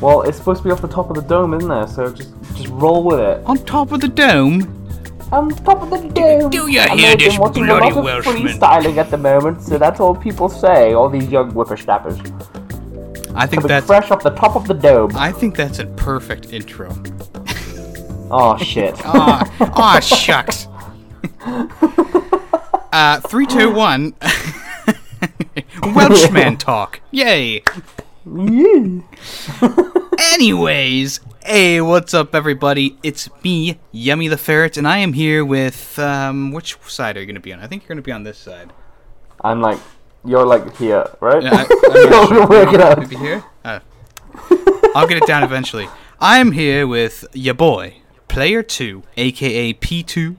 Well, it's supposed to be off the top of the dome, isn't it? So just just roll with it. On top of the dome? On top of the dome. do you And hear this bloody a lot of freestyling at the moment, so that's all people say. All these young whippersnappers I think coming that's fresh off the top of the dome. I think that's a perfect intro. Oh shit. Aw, aw, shucks. uh, three, two, one. Welshman talk. Yay. Anyways, hey, what's up, everybody? It's me, Yemmy the Ferret, and I am here with um, which side are you gonna be on? I think you're gonna be on this side. I'm like, you're like here, right? Yeah, I, I'm sure. work it out. Maybe here. Uh, I'll get it down eventually. I'm here with your boy, Player Two, aka P2,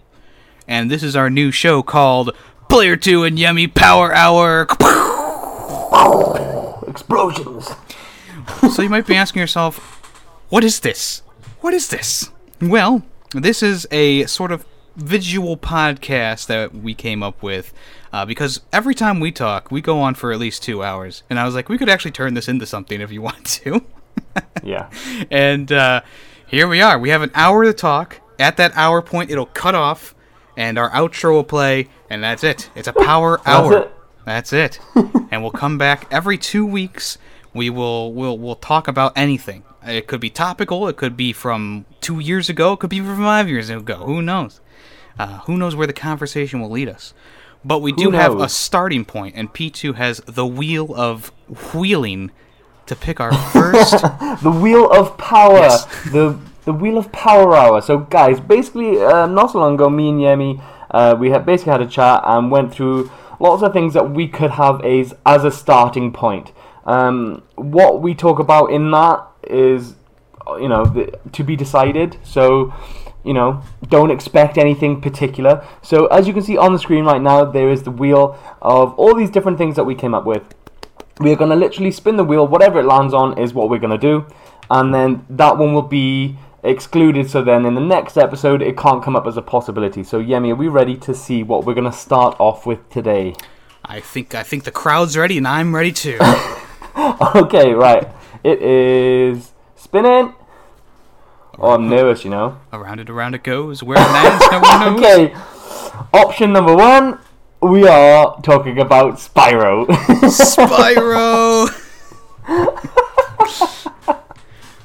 and this is our new show called Player Two and Yemmy Power Hour. Explosions. so you might be asking yourself, what is this? What is this? Well, this is a sort of visual podcast that we came up with uh, because every time we talk, we go on for at least two hours. And I was like, we could actually turn this into something if you want to. Yeah. and uh, here we are. We have an hour to talk. At that hour point, it'll cut off, and our outro will play, and that's it. It's a power hour. That's it. and we'll come back every two weeks. We will we'll we'll talk about anything. It could be topical. It could be from two years ago. It could be from five years ago. Who knows? Uh, who knows where the conversation will lead us? But we do have a starting point, and P2 has the wheel of wheeling to pick our first. The wheel of power. Yes. The the wheel of power hour. So guys, basically, uh, not so long ago, me and Yemmy, uh, we had basically had a chat and went through lots of things that we could have as as a starting point. Um, what we talk about in that is, you know, the, to be decided. So. You know, don't expect anything particular. So, as you can see on the screen right now, there is the wheel of all these different things that we came up with we're going to literally spin the wheel whatever it lands on is what we're going to do and then that one will be excluded so then in the next episode it can't come up as a possibility so yemmy are we ready to see what we're going to start off with today I think I think the crowd's ready, and I'm ready too. okay right it is spinning oh i'm nervous you know around it, around it goes. Where it lands, no one knows. okay option number one we are talking about spyro Spyro.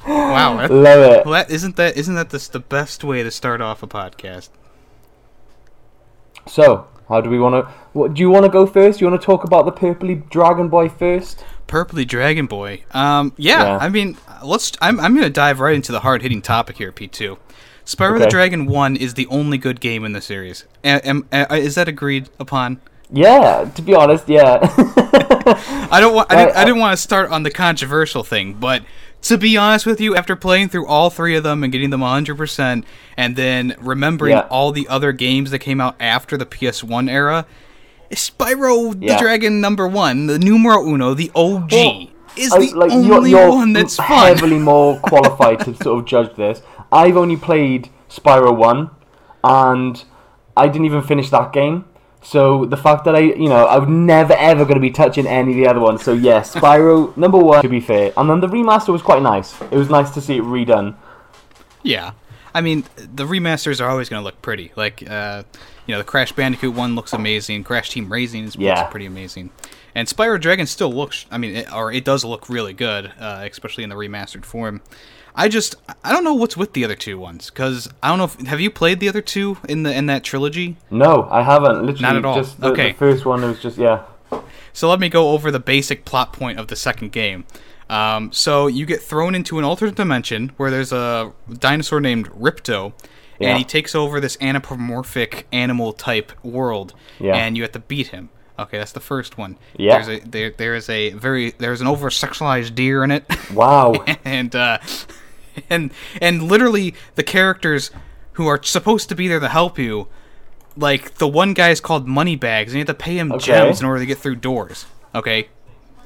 wow. That, love it well, that isn't that isn't that the, the best way to start off a podcast? so how do we want to what do you want to go first do you want to talk about the purpley dragon boy first Purpley Dragon Boy. Um, yeah, Yeah. I mean, let's. I'm, I'm gonna dive right into the hard hitting topic here, P2. Spyro the Dragon One is the only good game in the series. A- am- a- is that agreed upon? Yeah, to be honest, yeah. I don't want. I didn't, I I- didn't want to start on the controversial thing, but to be honest with you, after playing through all three of them and getting them 100%, and then remembering Yeah. all the other games that came out after the PS1 era, Spyro the Dragon number one, the numero uno, the OG, Well, is I- the only one that's fun. heavily more qualified to sort of judge this. I've only played Spyro 1, and I didn't even finish that game. So the fact that I, you know, I'm never ever going to be touching any of the other ones. So yes, Spyro number one, to be fair. And then the remaster was quite nice. It was nice to see it redone. Yeah. I mean, the remasters are always going to look pretty. Like, uh, you know, the Crash Bandicoot one looks amazing. Crash Team Racing is Yeah. looks pretty amazing. And Spyro Dragon still looks, I mean, it, or it does look really good, uh, especially in the remastered form. I just, I don't know what's with the other two ones, because I don't know if, have you played the other two in the in that trilogy? No, I haven't. Literally, Not at all. just the, Okay. the first one was just yeah. So let me go over the basic plot point of the second game. Um, so you get thrown into an alternate dimension where there's a dinosaur named Ripto, Yeah. and he takes over this anthropomorphic animal type world, Yeah. and you have to beat him. Okay, that's the first one. Yeah. There's a there there is a very there's an over sexualized deer in it, Wow. and uh, and and literally the characters who are supposed to be there to help you, like the one guy is called Moneybags, and you have to pay him Okay. gems in order to get through doors. Okay.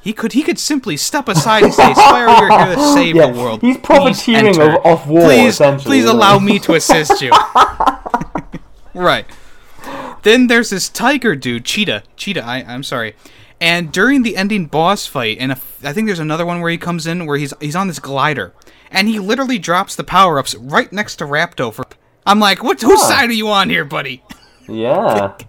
He could he could simply step aside and say, "Spyro, you're here to save Yeah, the world." he's profiteering of- off war, Please, please allow me to assist you. right. Then there's this tiger dude, Cheetah. Cheetah, I, I'm sorry. And during the ending boss fight, and I think there's another one where he comes in where he's he's on this glider, and he literally drops the power ups right next to Ripto. For I'm like, what? Whose Huh. side are you on here, buddy? Yeah.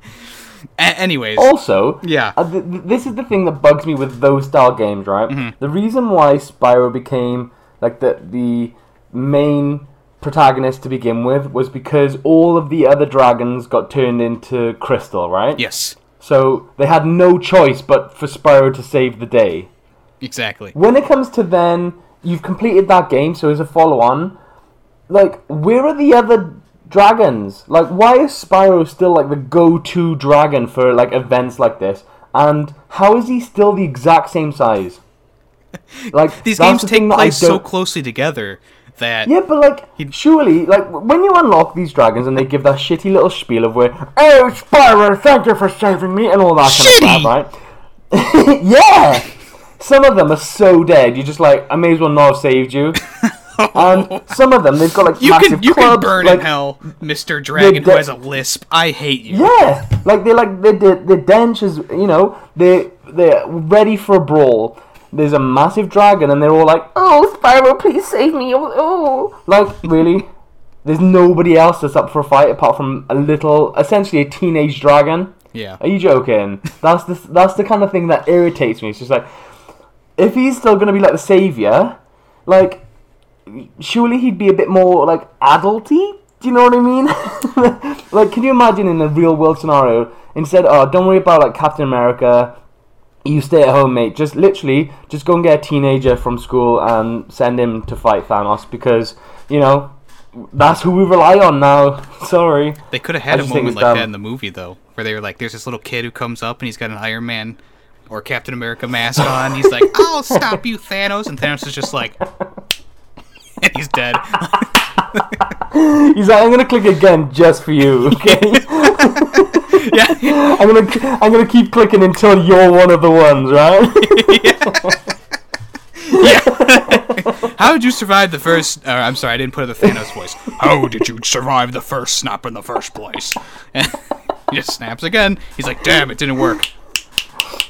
A- anyways, Also, Yeah. uh, th- th- this is the thing that bugs me with those style games, right? Mm-hmm. The reason why Spyro became like the the main protagonist to begin with was because all of the other dragons got turned into crystal, right? yes, So they had no choice but for Spyro to save the day. exactly. When it comes to then, you've completed that game, so as a follow on, like, where are the other dragons? Like, why is Spyro still, like, the go to dragon for, like, events like this? And how is he still the exact same size? Like, These games the take thing that I place so closely together that yeah, but like, surely, like, when you unlock these dragons and they give that shitty little spiel of where, oh, Spyro, thank you for saving me, and all that kind of stuff, right? yeah! Some of them are so dead, you're just like, I may as well not have saved you. and some of them, they've got like you massive can you can burn like, in hell, Mister Dragon, who has a lisp. I hate you. Yeah, like they're like they're, they're, they're you know, they they're ready for a brawl. There's a massive dragon, and they're all like, "Oh, Spyro, please save me!" Oh, oh. like really? There's nobody else that's up for a fight apart from a little, essentially a teenage dragon. Yeah. Are you joking? That's the that's the kind of thing that irritates me. It's just like, if he's still gonna be like the savior, like, surely he'd be a bit more like adulty. Do you know what I mean? like, can you imagine in a real world scenario instead? Oh, don't worry about like Captain America. You stay at home, mate. Just literally, just go and get a teenager from school and send him to fight Thanos because you know that's who we rely on now. Sorry. They could have had a moment like dumb. that in the movie though, where they were like, "There's this little kid who comes up and he's got an Iron Man or Captain America mask on. He's like, "I'll stop you, Thanos," and Thanos is just like, and he's dead. He's like, I'm gonna click again just for you, okay? yeah, I'm gonna, I'm gonna keep clicking until you're one of the ones, right? yeah. How did you survive the first? Uh, I'm sorry, I didn't put in the Thanos voice. How did you survive the first snap in the first place? And he just snaps again. He's like, "Damn, it didn't work."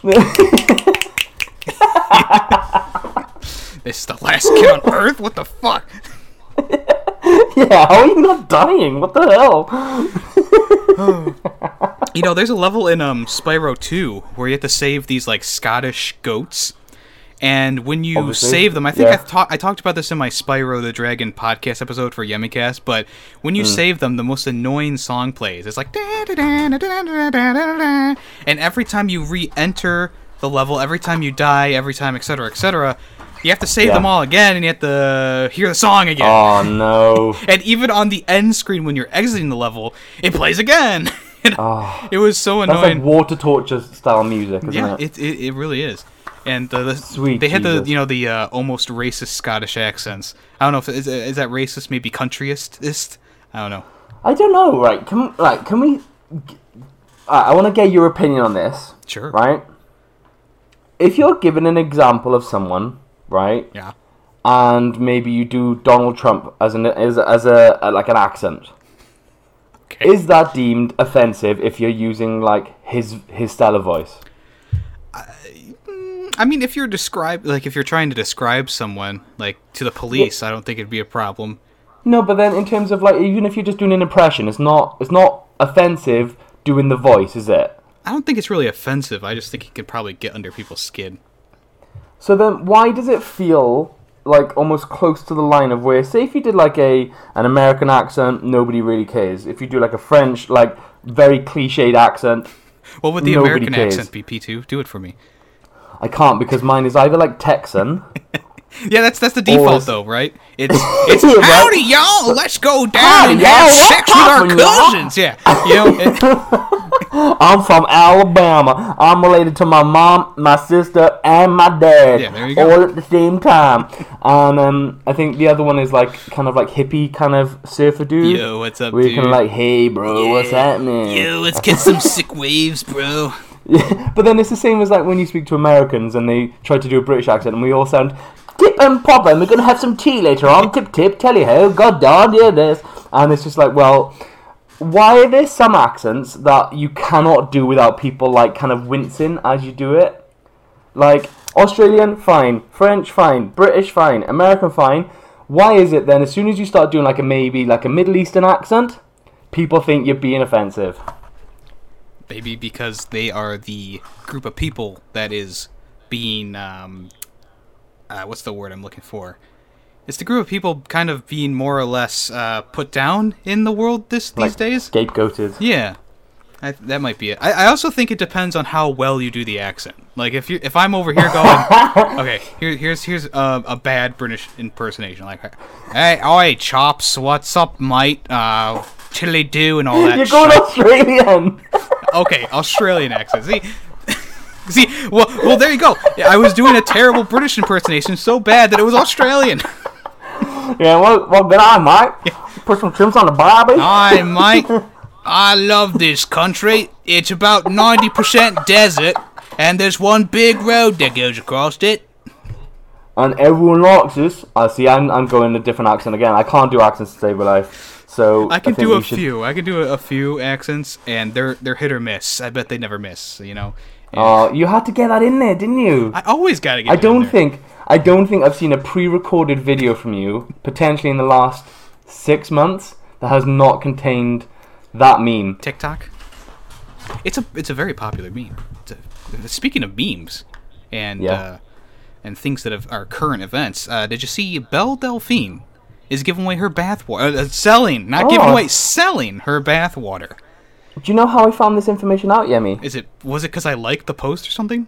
This is the last kid on Earth. What the fuck? yeah, how are you not dying? What the hell? You know, there's a level in um Spyro 2 where you have to save these like Scottish goats. And when you Obviously, save them, I think yeah. I've ta- I talked about this in my Spyro the Dragon podcast episode for Yemmycast, but when you mm. save them, the most annoying song plays. It's like and every time you re-enter the level, every time you die, every time etc. etc., you have to save Yeah. them all again and you have to hear the song again. Oh no. And even on the end screen when you're exiting the level, it plays again. And It was so annoying. That's like water torture style music, isn't Yeah, it? it, it it really is. And uh, the, Sweet they had the you know the uh, almost racist Scottish accents. I don't know if is, is that racist, maybe countryist. I don't know. I don't know. Right? Can like can we? I, I want to get your opinion on this. Sure. Right. If you're given an example of someone, right, Yeah. and maybe you do Donald Trump as an as as a, a like an accent, Okay. is that deemed offensive if you're using like his his style of voice? I mean, if you're describe like if you're trying to describe someone like to the police, I don't think it'd be a problem. No, but then in terms of like even if you're just doing an impression, it's not it's not offensive doing the voice, is it? I don't think it's really offensive. I just think it could probably get under people's skin. So then, why does it feel like almost close to the line of where, say, if you did like a an American accent, nobody really cares. If you do like a French, like very cliched accent, What would the American cares. accent be? P2, do it for me. I can't because mine is either like Texan. Yeah, that's that's the default though, right? It's it's howdy y'all, let's go down and have sex with our cousins. Yeah, you know. it- I'm from Alabama. I'm related to my mom, my sister, and my dad, Yeah, there you go. all at the same time. And um, I think the other one is like kind of like hippie kind of surfer dude. Yo, what's up, Where you dude? can like, hey, bro, what's happening? Yo, let's get some sick waves, bro. but then it's the same as like when you speak to Americans and they try to do a British accent and we all sound tip and pop and we're gonna have some tea later on. Tip tip, tally ho, god darn yeah this and it's just like, well, why are there some accents that you cannot do without people like kind of wincing as you do it? Like Australian, fine. French, fine. British, fine. American, fine. Why is it then? As soon as you start doing like a maybe like a Middle Eastern accent, people think you're being offensive. Maybe because they are the group of people that is being um, uh, what's the word I'm looking for? It's the group of people kind of being more or less uh, put down in the world this these days. Scapegoated. Yeah, I, that might be it. I, I also think it depends on how well you do the accent. Like if you if I'm over here going, okay, here, here's here's a, a bad British impersonation. Like, hey, oi, chops, what's up, mate? Uh, tilly do and all that. You're going shit. Australian. Okay, Australian accent. See, see, well, well, there you go. I was doing a terrible British impersonation, so bad that it was Australian. yeah, well, well, good on, mate. Put some trims on the barbie. Hi, mate. I love this country. It's about 90% desert, and there's one big road that goes across it. and everyone likes this. I see. I'm I'm going a different accent again. I can't do accents to save my life, so I can think do a should- few. I can do a, a few accents, and they're they're hit or miss. I bet they never miss. You know. Oh, you had to get that in there, didn't you? I always gotta get. I don't there. think I don't think I've seen a pre-recorded video from you, potentially in the last six months, that has not contained that meme. TikTok. It's a it's a very popular meme. It's a, speaking of memes, and Yeah. uh, and things that have, are current events. Uh, did you see Belle Delphine is giving away her bathwater? Uh, selling, not giving Oh. away, selling her bathwater. Do you know how I found this information out, Yemmy? Is it was it because I liked the post or something?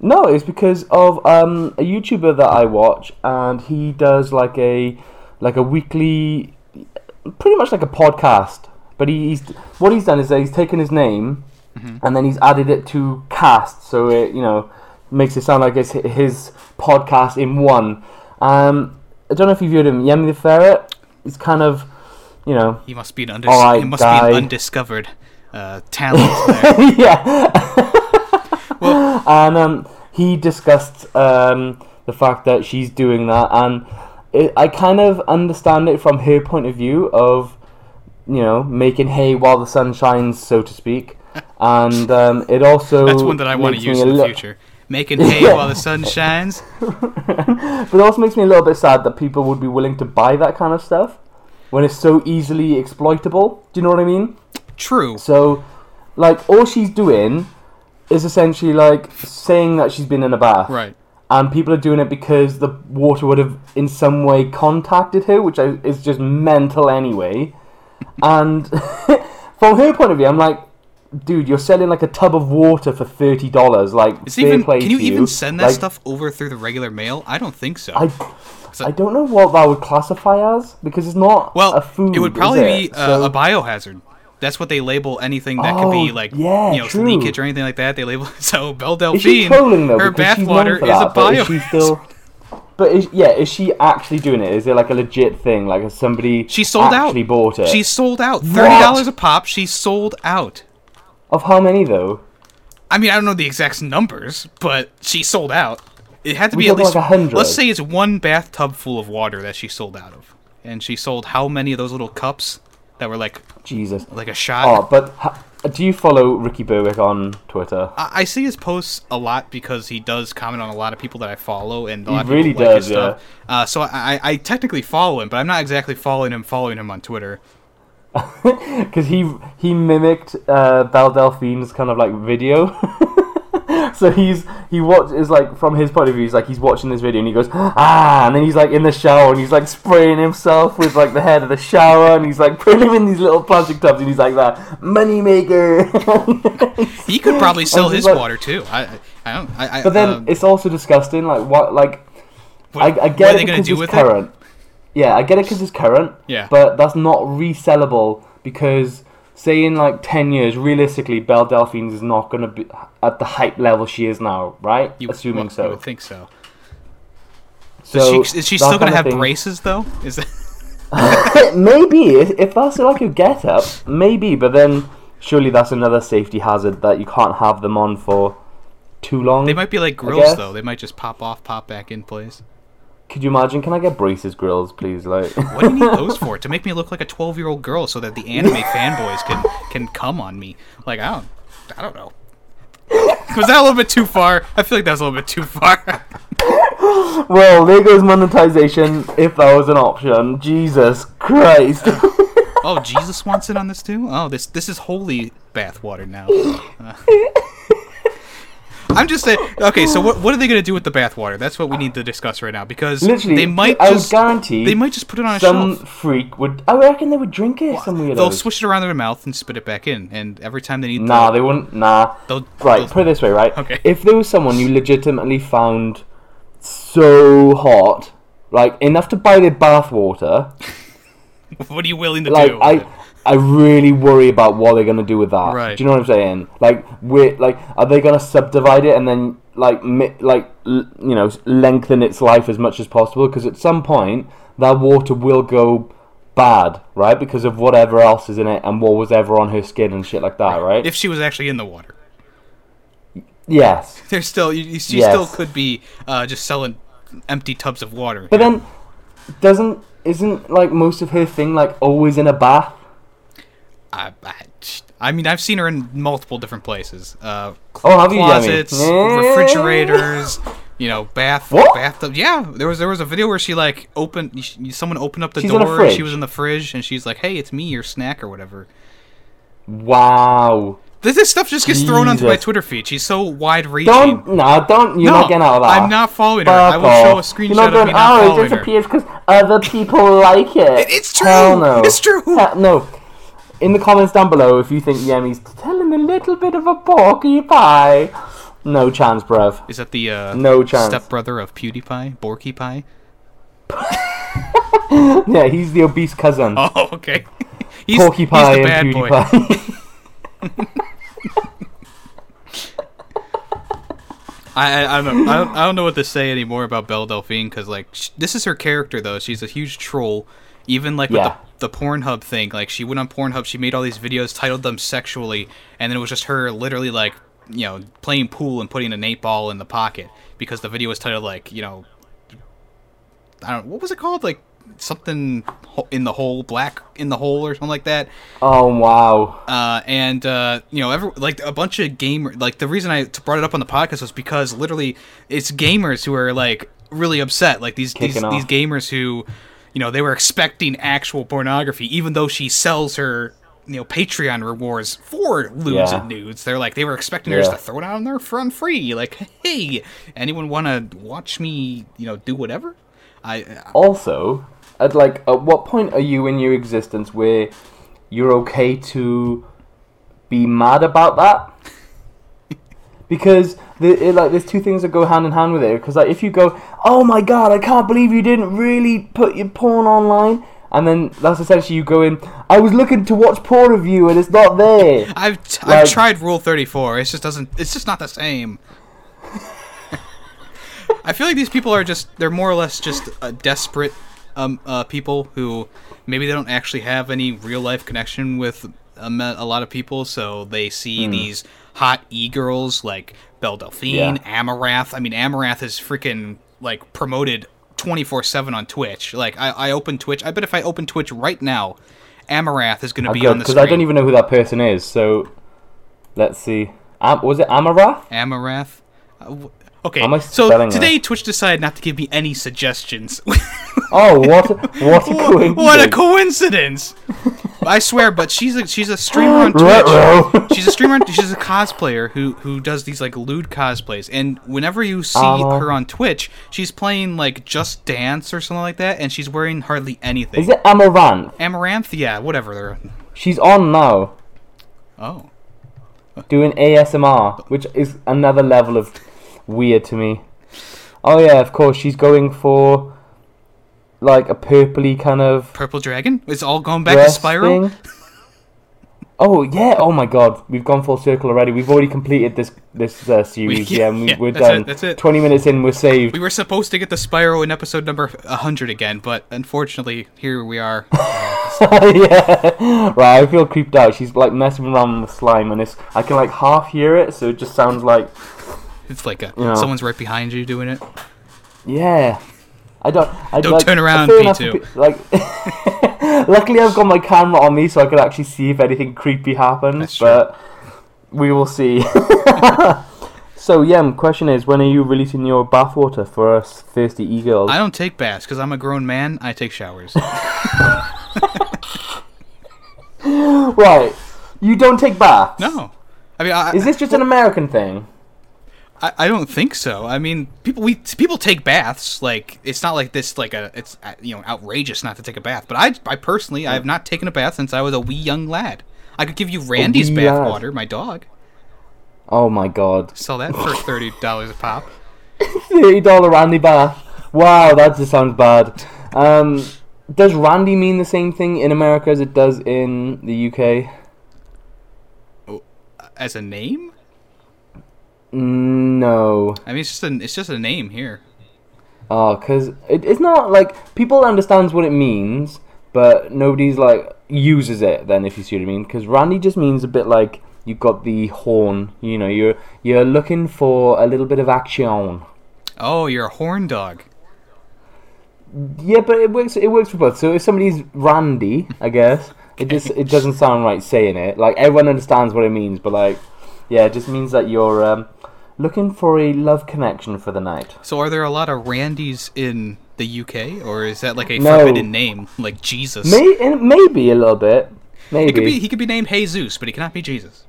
No, it's because of um, a YouTuber that I watch, and he does like a like a weekly, pretty much like a podcast. But he, he's what he's done is that he's taken his name, and then he's added it to cast, so it you know makes it sound like it's his podcast in one. Um, I don't know if you've heard him, Yemmy the Ferret. He's kind of, you know, He must be an undis- must be an undiscovered uh, talent. yeah. and um, he discussed um, the fact that she's doing that, and it, I kind of understand it from her point of view of, you know, making hay while the sun shines, so to speak. And um, it also That's one that I want to use in the li- future. Making hay while the sun shines. But it also makes me a little bit sad that people would be willing to buy that kind of stuff when it's so easily exploitable. Do you know what I mean? True. So, like, all she's doing is essentially like saying that she's been in a bath. Right. And people are doing it because the water would have in some way contacted her, which is just mental anyway. And from her point of view, I'm like, dude, you're selling like a tub of water for thirty dollars. Like, It's fair even. play Can you to even send that Like, stuff over through the regular mail? I don't think so. I, I don't know what that would classify as because it's not well, a food. it would probably it? be uh, So- a biohazard. That's what they label anything that could be Oh, like, yeah, you know, true. leakage or anything like that. They label so Belle she Delphine. trolling though? her because she's known bathwater is a that, but is she biohazard. still? But is, yeah, is she actually doing it? Is it like a legit thing? Like, has somebody She sold out. actually bought it? She's sold out. Thirty dollars a pop. She sold out. Of how many though? I mean, I don't know the exact numbers, but she sold out. It had to We be at least. like 100? Let's say it's one bathtub full of water that she sold out of, and she sold how many of those little cups that were like Jesus. like a shot? Oh, but ha- do you follow Ricky Berwick on Twitter? I, I see his posts a lot because he does comment on a lot of people that I follow, and a He lot of really people like his does, stuff. Uh, so I, I, I technically follow him, but I'm not exactly following him, following him on Twitter. Because he he mimicked uh, Belle Delphine's kind of like video. so he's he watch is like from his point of view, he's like he's watching this video and he goes ah, and then he's like in the shower and he's like spraying himself with like the head of the shower and he's like putting him in these little plastic tubs and he's like that money maker. He could probably sell his like- water too. I, I- don't. I, I, But then um, it's also disgusting. Like what? Like what, I, I what are it they gonna do it's with it? Yeah, I get it because it's current. Yeah. But that's not resellable because, say, in like ten years, realistically, Belle Delphine is not going to be at the hype level she is now, right? You- Assuming well, so. I would think so. so Is she, is she still gonna have thing- braces though? Is that maybe if, if that's like a get up, maybe. But then surely that's another safety hazard that you can't have them on for too long. they might be like grills though. They might just pop off, pop back in place. Could you imagine? Can I get braces grills, please? Like. What do you need those for? To make me look like a twelve-year-old girl, so that the anime fanboys can can come on me? Like I don't, I don't know. Was that a little bit too far? I feel like that was a little bit too far. Well, there goes monetization. If that was an option, Jesus Christ. oh, Jesus wants in on this too. Oh, this this is holy bathwater now. Uh, I'm just saying. Okay, so what what are they gonna do with the bathwater? That's what we need to discuss right now because Literally, they might I just guarantee they might just put it on a some shelf. freak would. I reckon they would drink it. some weirdos. They'll swish it around their mouth and spit it back in, and every time they need Nah, the, they wouldn't. Nah. they'll, Right, they'll- put it this way, right? Okay. If there was someone you legitimately found so hot, like enough to buy their bathwater, what are you willing to like do? I, I really worry about what they're gonna do with that. Right. Do you know what I'm saying? Like, we like, are they gonna subdivide it and then like, mi- like, l- you know, lengthen its life as much as possible? Because at some point, that water will go bad, right? Because of whatever else is in it and what was ever on her skin and shit like that, right? if she was actually in the water, yes. there's still you, she Yes. still could be uh, just selling empty tubs of water. But then, doesn't isn't like most of her thing like always in a bath? I, I, I mean, I've seen her in multiple different places. Uh, Oh, closets, Eh? refrigerators, you know, bath, What? bathtub. Yeah, there was there was a video where she like opened, she- someone opened up the She's door. and She was in the fridge, and she's like, "Hey, it's me, your snack or whatever." Wow. This, this stuff just gets thrown onto my Twitter feed. She's so wide reaching. Don't no, don't. You're no, not getting out of that. I'm not following her. I will show a screenshot You're not of going, me not oh, following it her. disappears because other people like it. It's true. Hell no. It's true. Hell- no. In the comments down below, if you think Yemmy's telling a little bit of a porcupine, no chance, bruv. Is that the uh, No chance. stepbrother of PewDiePie, Borky Pie? Yeah, he's the obese cousin. Oh, okay. he's, Porcupine he's and boy. PewDiePie. I, I, I don't know. I don't, I don't know what to say anymore about Belle Delphine because like sh- this is her character though. She's a huge troll. Even like with Yeah. the, the Pornhub thing, like she went on Pornhub, she made all these videos, titled them sexually, and then it was just her literally like you know playing pool and putting an eight ball in the pocket because the video was titled like you know I don't what was it called like something in the hole black in the hole or something like that oh wow. uh, and uh, you know, every, like a bunch of gamer. Like the reason I brought it up on the podcast was because literally, it's gamers who are like really upset. Like these these, off. these gamers who, you know, they were expecting actual pornography, even though she sells her. You know, Patreon rewards for lewds Yeah. and nudes. They're like they were expecting her just to throw it out on their front free. Like, hey, anyone want to watch me? You know, do whatever. I, I Also, at like, at what point are you in your existence where you're okay to be mad about that? Because the, it, like, there's two things that go hand in hand with it. Because like, if you go, "Oh my god, I can't believe you didn't really put your porn online," and then that's essentially you going, "I was looking to watch porn of you and it's not there." I've t- I've tried Rule Thirty Four. It just doesn't. It's just not the same. I feel like these people are just. They're more or less just uh, desperate um, uh, people who maybe they don't actually have any real life connection with um, a lot of people, so they see these hot e girls like Belle Delphine, Yeah. Amarath. I mean, Amarath is freaking like promoted twenty four seven on Twitch. Like I, I open Twitch. I bet if I open Twitch right now, Amarath is going to be on the screen. Because. I don't even know who that person is. So, let's see. Am- was it Amarath? Amarath. Uh, okay, How am I so today Twitch decided not to give me any suggestions. Oh, what! What a coincidence! what a coincidence! I swear, but she's a she's a streamer on Twitch. she's a streamer. She's a cosplayer who who does these like lewd cosplays. And whenever you see Uh-huh. her on Twitch, she's playing like Just Dance or something like that, and she's wearing hardly anything. Is it Amaranth? Amaranth? Yeah, whatever. They're She's on now, oh. doing ASMR, which is another level of weird to me. Oh yeah, of course, she's going for like a purpley kind of Purple Dragon? It's all going back to Spyro? Oh yeah! Oh my God, we've gone full circle already. We've already completed this this uh, series. We- yeah, and we, yeah, we're that's done. it, that's it. Twenty minutes in, we're saved. We were supposed to get the Spyro in episode number 100 again, but unfortunately, here we are. yeah. Right, I feel creeped out. She's like messing around with slime, and it's I can like half hear it, so it just sounds like It's like a, know. someone's right behind you doing it. yeah. I don't. I Don't like, turn around, fair enough P2. to Like, luckily I've got my camera on me, so I can actually see if anything creepy happens. But we will see. So, yeah, question is, when are you releasing your bathwater for us thirsty e-girls? I don't take baths because I'm a grown man. I take showers. Right. You don't take baths? no, I mean, I, Is this just an American thing? I, I don't think so. I mean, people we people take baths. Like it's not like this like a it's uh, you know outrageous not to take a bath. But I I personally I have not taken a bath since I was a wee young lad. I could give you Randy's bath lad. water, my dog. Oh my god. Sell that for thirty dollars a pop. $30 Randy bath. Wow, that just sounds bad. Um, does Randy mean the same thing in America as it does in the UK? As a name? No. I mean, it's just a it's just a name here. Oh, because it, it's not like people understands what it means, but nobody's like uses it. Then, if you see what I mean, because Randy just means a bit like you've got the horn. You know, you're you're looking for a little bit of action. Oh, you're a horn dog. Yeah, but it works. It works for both. So if somebody's Randy, I guess it just it doesn't sound right saying it. Like everyone understands what it means, but like, yeah, it just means that you're um, looking for a love connection for the night. So, are there a lot of Randys in the UK, or is that like a No. forbidden name, like Jesus? May, maybe a little bit. Maybe. He could be he could be named Jesus, but he cannot be Jesus.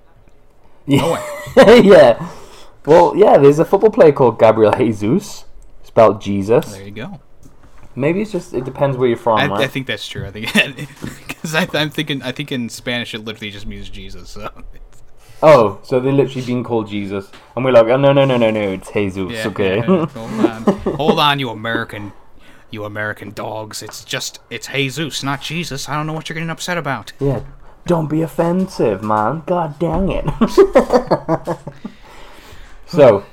Yeah. No way. yeah. Well, yeah, there's a football player called Gabriel Jesus, spelled Jesus. There you go. Maybe it's just, it depends where you're from, I, right? I think that's true. I think because I'm thinking I think in Spanish it literally just means Jesus. So oh, so they're literally being called Jesus. And we're like, oh, no, no, no, no, no, it's Jesus, yeah, okay? yeah, hold on, hold on, you American, you American dogs. It's just it's Jesus, not Jesus. I don't know what you're getting upset about. yeah. Don't be offensive, man. God dang it. so,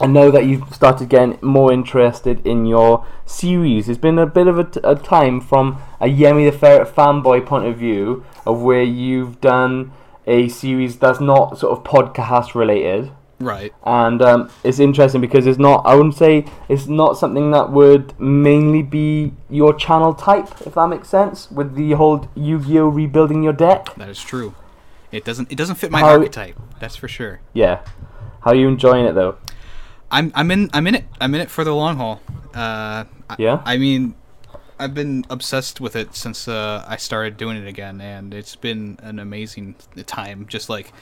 I know that you've started getting more interested in your series. It's been a bit of a, t- a time from a Yemmy the Ferret fanboy point of view of where you've done a series that's not sort of podcast related. Right. And um, it's interesting because it's not, I wouldn't say it's not something that would mainly be your channel type, if that makes sense, with the whole Yu Gi Oh! rebuilding your deck. That is true. It doesn't it doesn't fit my How- archetype. That's for sure. Yeah. How are you enjoying it though? I'm I'm in I'm in it. I'm in it for the long haul. Uh, I- Yeah? I, mean, I've been obsessed with it since uh, I started doing it again, and it's been an amazing time. Just like,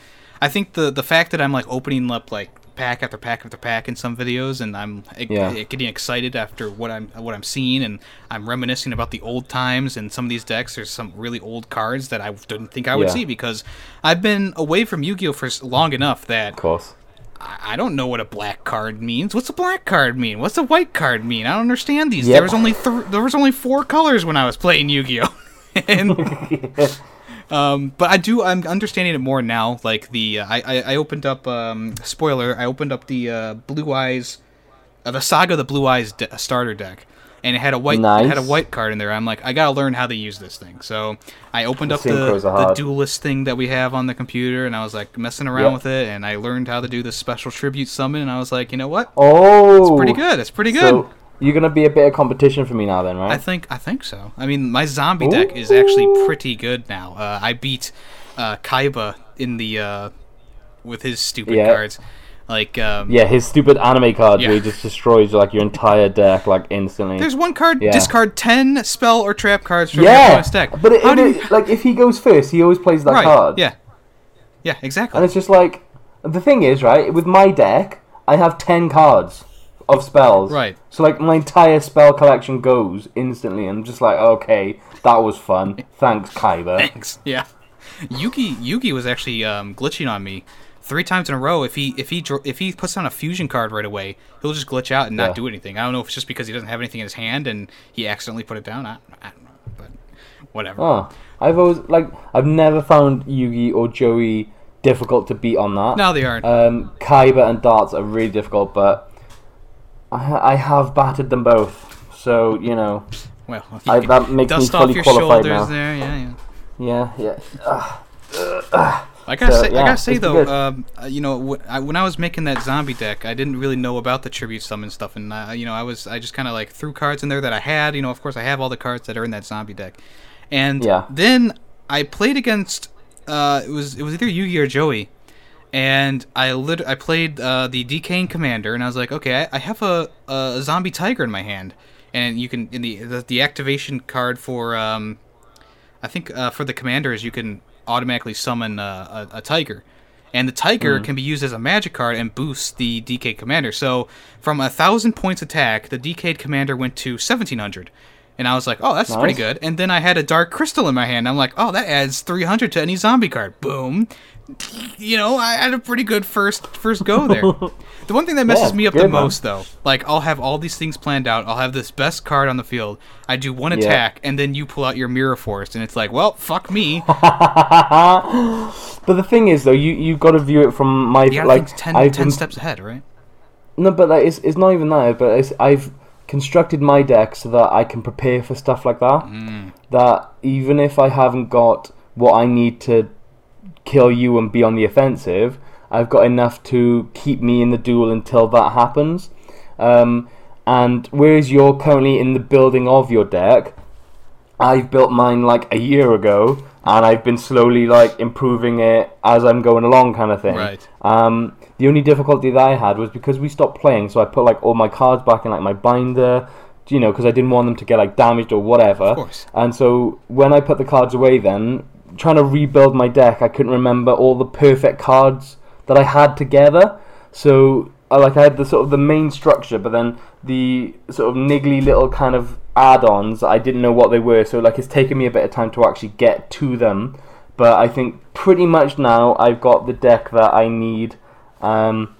I think the the fact that I'm like opening up like pack after pack after pack in some videos, and I'm Yeah. getting excited after what I'm what I'm seeing, and I'm reminiscing about the old times and some of these decks. There's some really old cards that I didn't think I would Yeah. see because I've been away from Yu-Gi-Oh for long enough that Of course. I I don't know what a black card means. What's a black card mean? What's a white card mean? I don't understand these. Yep. There was only th- there was only four colors when I was playing Yu-Gi-Oh. and um, but I do I'm understanding it more now. Like the uh, I, I I opened up um spoiler. I opened up the uh, Blue Eyes, uh, the Saga the Blue Eyes de- starter deck. And it had a white it had a white card in there. I'm like, I gotta learn how to use this thing. So I opened up the, the duelist thing that we have on the computer, and I was like messing around Yep. with it, and I learned how to do this special tribute summon, and I was like, you know what? Oh! It's pretty good. It's pretty good. So, you're to be a bit of competition for me now then, right? I think I think so. I mean, my zombie deck is actually pretty good now. Uh, I beat uh, Kaiba in the uh, with his stupid Yeah. cards. Like, um, yeah, his stupid anime card Yeah. where he just destroys like your entire deck like instantly. there's one card Yeah. discard ten spell or trap cards from your yeah, opponent's deck. but it, it- do you- like if he goes first, he always plays that right? card. Yeah, yeah, exactly. And it's just like the thing is, right? With my deck, I have ten cards of spells. Right. So like my entire spell collection goes instantly, I'm just like, okay, that was fun. Thanks, Kaiba. Thanks. Yeah. Yugi Yugi was actually um, glitching on me three times in a row. If he if he if he puts down a fusion card right away, he'll just glitch out and not Yeah. do anything. I don't know if it's just because he doesn't have anything in his hand and he accidentally put it down. I, I don't know, but whatever. Oh, I've always like I've never found Yugi or Joey difficult to beat on that. No, they aren't. Um, Kaiba and Dartz are really difficult, but I, I have battered them both. So you know, well, you can that makes me fully off your qualified shoulders now. there. Yeah, yeah. yeah, yeah. Ugh. I gotta So, say, I gotta say though, um, uh, you know, I, when I was making that zombie deck, I didn't really know about the tribute summon stuff, and uh, you know, I was I just kind of like threw cards in there that I had. You know, of course, I have all the cards that are in that zombie deck, and Yeah. then I played against uh, it was it was either Yugi or Joey, and I lit- I played uh, the Decaying Commander, and I was like, okay, I, I have a, a zombie tiger in my hand, and you can in the the, the activation card for um, I think uh, for the commanders you can automatically summon uh, a, a tiger, and the tiger Hmm. can be used as a magic card and boosts the DK Commander. So from a thousand points attack, the Decayed Commander went to seventeen hundred. And I was like, "Oh, that's pretty good." And then I had a dark crystal in my hand. I'm like, "Oh, that adds 300 to any zombie card." Boom you know, I had a pretty good first first go there. the one thing that messes Yeah, me up the good, man. most, though, like I'll have all these things planned out. I'll have this best card on the field. I do one Yeah. attack, and then you pull out your mirror force, and it's like, well, fuck me. But the thing is, though, you you've got to view it from my gotta like think 10, I've 10 been- steps ahead, right? No, but like, it's it's not even that. But it's, I've constructed my deck so that I can prepare for stuff like that. Mm. That even if I haven't got what I need to kill you and be on the offensive, I've got enough to keep me in the duel until that happens. Um, and whereas you're currently in the building of your deck, I've built mine like a year ago, and I've been slowly like improving it as I'm going along, kind of thing. Right. Um, the only difficulty that I had was because we stopped playing, so I put like all my cards back in like my binder, you know, because I didn't want them to get like damaged or whatever. Of course. And so when I put the cards away, then trying to rebuild my deck, I couldn't remember all the perfect cards that I had together. So I like I had the sort of the main structure, but then the sort of niggly little kind of add-ons, I didn't know what they were. So like it's taken me a bit of time to actually get to them. But I think pretty much now I've got the deck that I need. Um,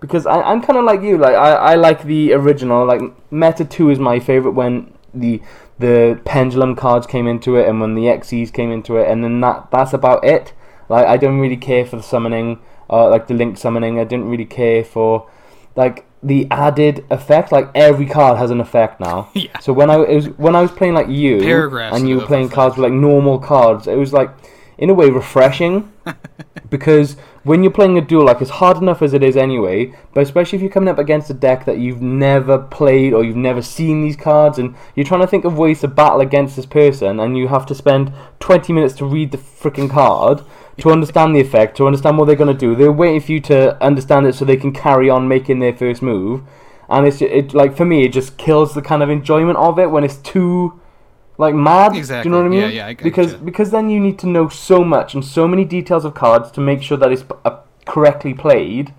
because I, I'm kind of like you. Like I, I like the original. Like Meta Two is my favorite when the the pendulum cards came into it and when the XEs came into it, and then that that's about it. Like I don't really care for the summoning, uh, like the link summoning. I didn't really care for like the added effect. Like every card has an effect now. Yeah. So when I was when I was playing like you Paragraphs and you were playing effect. cards with like normal cards, it was like in a way refreshing because when you're playing a duel, like it's hard enough as it is anyway, but especially if you're coming up against a deck that you've never played or you've never seen these cards, and you're trying to think of ways to battle against this person, and you have to spend 20 minutes to read the freaking card to understand the effect, to understand what they're going to do. They're waiting for you to understand it so they can carry on making their first move, and it's it like for me, it just kills the kind of enjoyment of it when it's too like mad. Exactly. Do you know what I mean? yeah, I because you. because then you need to know so much and so many details of cards to make sure that it's uh, correctly played.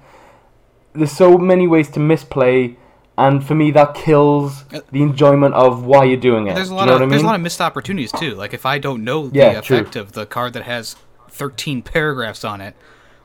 There's so many ways to misplay, and for me that kills Uh, the enjoyment of why you're doing it. There's a Do lot you know of what I there's a lot of missed opportunities too. Like if I don't know the Yeah, true. effect of the card that has 13 paragraphs on it,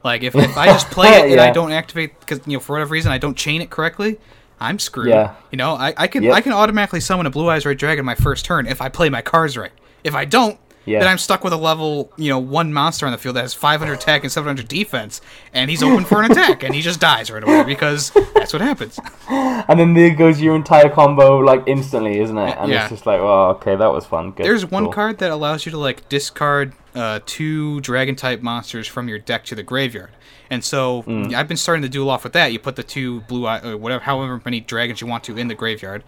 like if, if I just play it and I don't activate because you know for whatever reason I don't chain it correctly, I'm screwed. Yeah. You know I, I can Yep. I can automatically summon a blue eyes red dragon my first turn if I play my cards right. If I don't. Yeah. Then I'm stuck with a level, you know, one monster on the field that has 500 attack and 700 defense, and he's open for an attack, and he just dies right away because that's what happens. and then there goes your entire combo like instantly, isn't it? And Yeah. it's just like, oh, okay, that was fun. Good. There's one cool. card that allows you to like discard uh, two dragon type monsters from your deck to the graveyard. And so Mm. I've been starting to duel off with that. You put the two blue eye, or whatever, however many dragons you want to in the graveyard,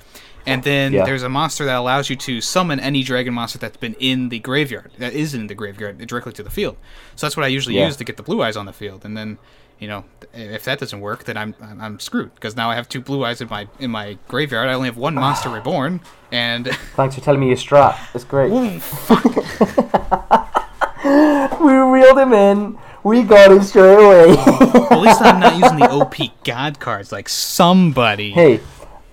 and then Yeah. there's a monster that allows you to summon any dragon monster that's been in the graveyard, that is in the graveyard, directly to the field. So that's what I usually Yeah. use to get the blue eyes on the field. And then, you know, if that doesn't work, then I'm I'm- screwed because now I have two blue eyes in my in my graveyard. I only have one monster reborn, and Thanks for telling me your strat. It's great. Ooh. we reeled him in. We got him straight away. Well, at least I'm not using the OP God cards like somebody. hey,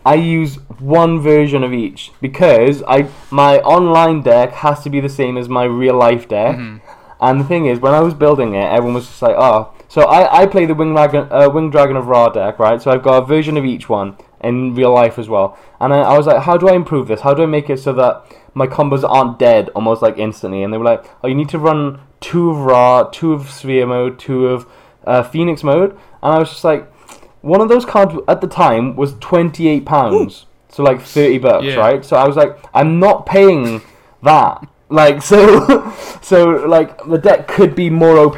I use one version of each because I my online deck has to be the same as my real life deck. And the thing is, when I was building it, everyone was just like, "Oh." So I, I play the Wing Dragon uh, Wing Dragon of Ra deck, right? So I've got a version of each one in real life as well. And I, I was like, "How do I improve this? How do I make it so that my combos aren't dead almost like instantly?" And they were like, "Oh, you need to run two of Ra, two of Sphere mode, two of uh, Phoenix mode." And I was just like, one of those cards at the time was twenty eight pounds, so like thirty bucks, Yeah. right? So I was like, I'm not paying that. Like so, so like the deck could be more OP,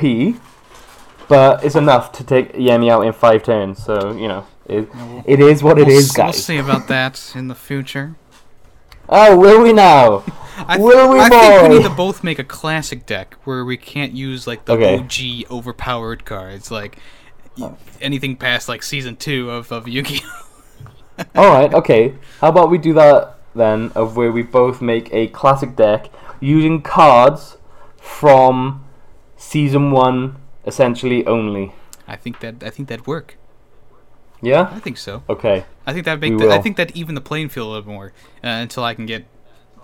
but it's enough to take Yemmy out in five turns. So you know, it, it is what it we'll, is, s- we'll see about that in the future. Oh, will we now? I, Will we, I think we need to both make a classic deck where we can't use like the Okay. OG overpowered cards, like y- oh. anything past like season two of, of Yu-Gi-Oh. All right, okay. How about we do that then, of where we both make a classic deck using cards from season one, essentially only. I think that I think that'd work. Yeah. I think so. Okay. I think that make the, I think that even the playing field a little more uh, until I can get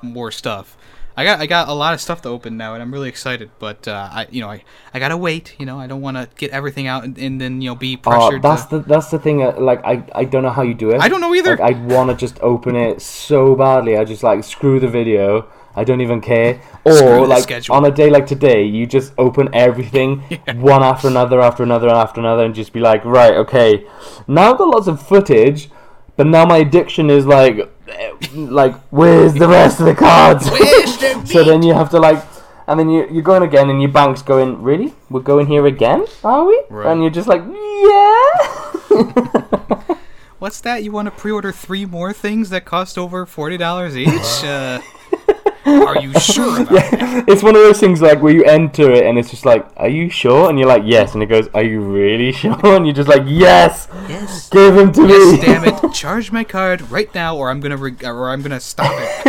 more stuff. I got I got a lot of stuff to open now, and I'm really excited. But uh, I you know I, I gotta wait. You know I don't want to get everything out and, and then you know be Oh, pressured. that's to, the that's the thing. Uh, like I I don't know how you do it. I don't know either. Like I want to just open it so badly. I just like screw the video. I don't even care. Or like schedule. on a day like today, you just open everything one after another, after another, after another, and just be like, right, okay. Now I've got lots of footage, but now my addiction is like, eh, like, where's the rest of the cards? The so then you have to like. And then you, you're going again, and your bank's going, really? We're going here again? Are we? Right. And you're just like, yeah! What's that? You want to pre-order three more things that cost over forty dollars each? Uh, are you sure about that? it's one of those things like where you enter it and it's just like, "Are you sure?" And you're like, "Yes," and it goes, "Are you really sure?" And you're just like, "Yes, Yes. give him to Yes, me." damn it! Charge my card right now, or I'm gonna re- or I'm gonna stop it.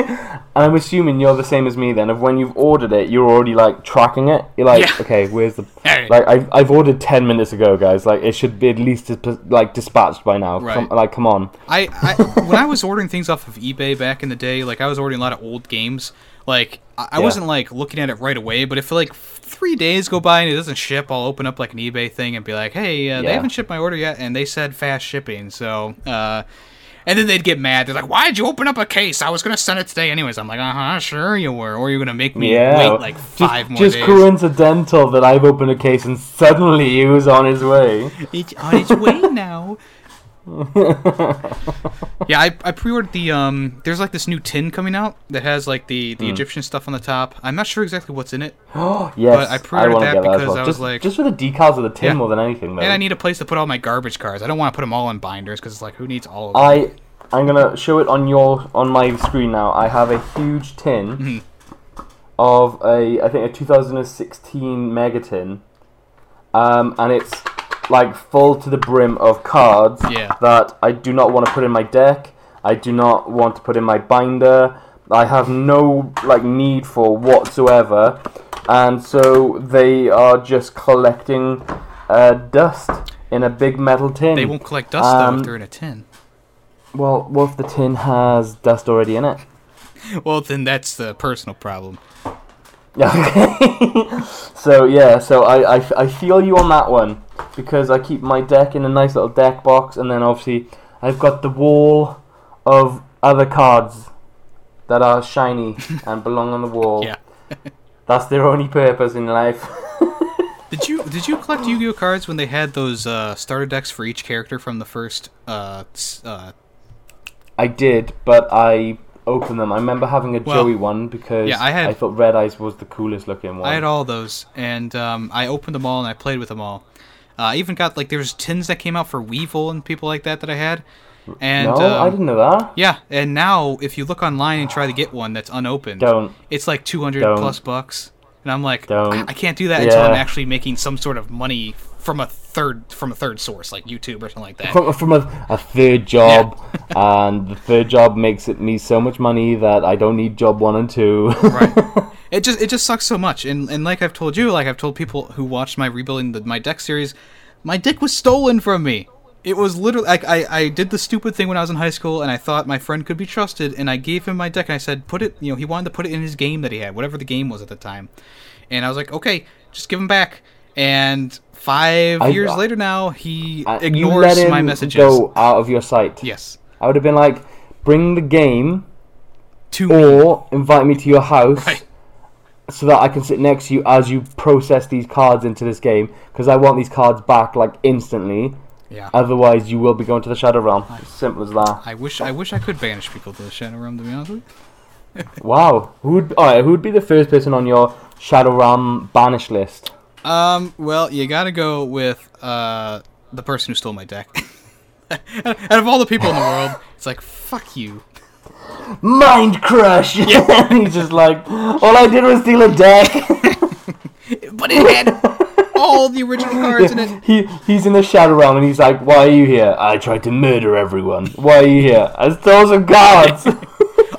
And I'm assuming you're the same as me then. Of when you've ordered it, you're already like tracking it. You're like, Yeah. "Okay, where's the?" Alright. Like I've I've ordered ten minutes ago, guys. Like it should be at least dis- like dispatched by now. Right. Come, like, come on. I, I when I was ordering things off of eBay back in the day, like I was ordering a lot of old games. Like I, I Yeah. wasn't like looking at it right away, but if like three days go by and it doesn't ship, I'll open up like an eBay thing and be like, "Hey, uh, they haven't shipped my order yet," and they said fast shipping. So, uh, and then they'd get mad. They're like, "Why'd you open up a case? I was gonna send it today anyways." I'm like, "Uh huh, sure you were," or you're gonna make me Yeah. wait like just, five more just days. coincidental that I've opened a case and suddenly he was on his way. It's on its way now. yeah, I, I pre-ordered the um. There's like this new tin coming out that has like the the Egyptian stuff on the top. I'm not sure exactly what's in it, Oh yes, but I pre-ordered wanna that get because well. I was just, like- just for the decals of the tin Yeah. more than anything, though. and I need a place to put all my garbage cards. I don't want to put them all in binders because it's like who needs all of them? I I'm gonna show it on your on my screen now. I have a huge tin Mhm. of a I think a 2016 Megatin, um, and it's like full to the brim of cards Yeah. that I do not want to put in my deck. I do not want to put in my binder. I have no like need for whatsoever, and so they are just collecting uh, dust in a big metal tin. they won't collect dust though um, if they're in a tin. Well, what if the tin has dust already in it? Well, then that's the personal problem. Okay. so yeah, so I, I, I feel you on that one because I keep my deck in a nice little deck box, and then obviously I've got the wall of other cards that are shiny and belong on the wall. Yeah. That's their only purpose in life. Did you did you collect Yu-Gi-Oh cards when they had those uh, starter decks for each character from the first uh, uh, I did, but I opened them. I remember having a Well, Joey one because yeah, I had- I thought Red Eyes was the coolest looking one. I had all those, and um, I opened them all and I played with them all. Uh, I even got like there's tins that came out for Weevil and people like that that I had, and no, um, I didn't know that. yeah, and now if you look online and try to get one that's unopened, Don't. it's like 200 Don't. plus bucks, and I'm like, I, I can't do that until I'm actually making some sort of money from a third from a third source like YouTube or something like that. from, from a, a third job, and the third job makes it me so much money that I don't need job one and two. right. It just it just sucks so much, and and like I've told you, like I've told people who watched my rebuilding the, my deck series, my deck was stolen from me. It was literally like I, I did the stupid thing when I was in high school, and I thought my friend could be trusted, and I gave him my deck, and I said, put it, you know, he wanted to put it in his game that he had, whatever the game was at the time, and I was like, okay, just give him back. And five I- years later now, he Uh, you ignores my messages. go out of your sight. Yes, I would have been like, bring the game to me. or invite me to your house Right. so that I can sit next to you as you process these cards into this game because I want these cards back like instantly. Yeah. Otherwise, you will be going to the Shadow Realm. Simple as that. I wish I wish I could banish people to the Shadow Realm. To be honest with you. Wow. Who would? All right. Who would be the first person on your Shadow Realm banish list? Um, well, you gotta go with uh the person who stole my deck. Out of all the people in the world, it's like fuck you. mind crush. and he's just like, all I did was steal a deck. But it had all the original cards in it. he he's in the shadow realm and he's like, why are you here? I tried to murder everyone. Why are you here? I stole some cards.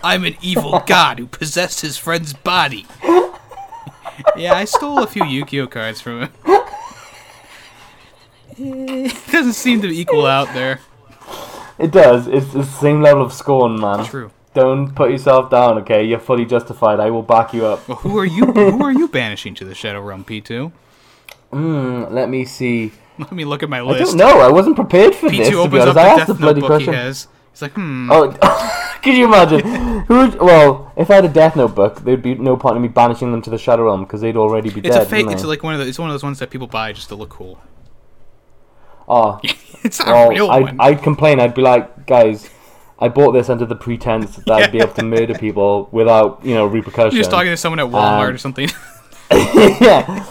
I'm an evil god who possessed his friend's body. Yeah, I stole a few Yu-Gi-Oh cards from him. it doesn't seem to equal out there. it does. It's the same level of scorn, man. True. Don't put yourself down, okay? You're fully justified. I will back you up. Well, who are you? Who are you banishing to the Shadow Realm, P2? Hmm, let me see. Let me look at my list. I don't know. I wasn't prepared for P2 this. To be opens up the I asked Death the bloody Notebook question. he has. He's like, hmm. Oh, could you imagine? Who? Would, well, if I had a Death Note book, there'd be no point in me banishing them to the Shadow Realm because they'd already be dead. It's dead. a fake. It's like one of the. It's one of those ones that people buy just to look cool. oh, it's not a real I'd, one. I'd complain. I'd be like, guys, I bought this under the pretense that I'd be able to murder people without, you know, repercussions. You're just talking to someone at Walmart Um, or something. yeah.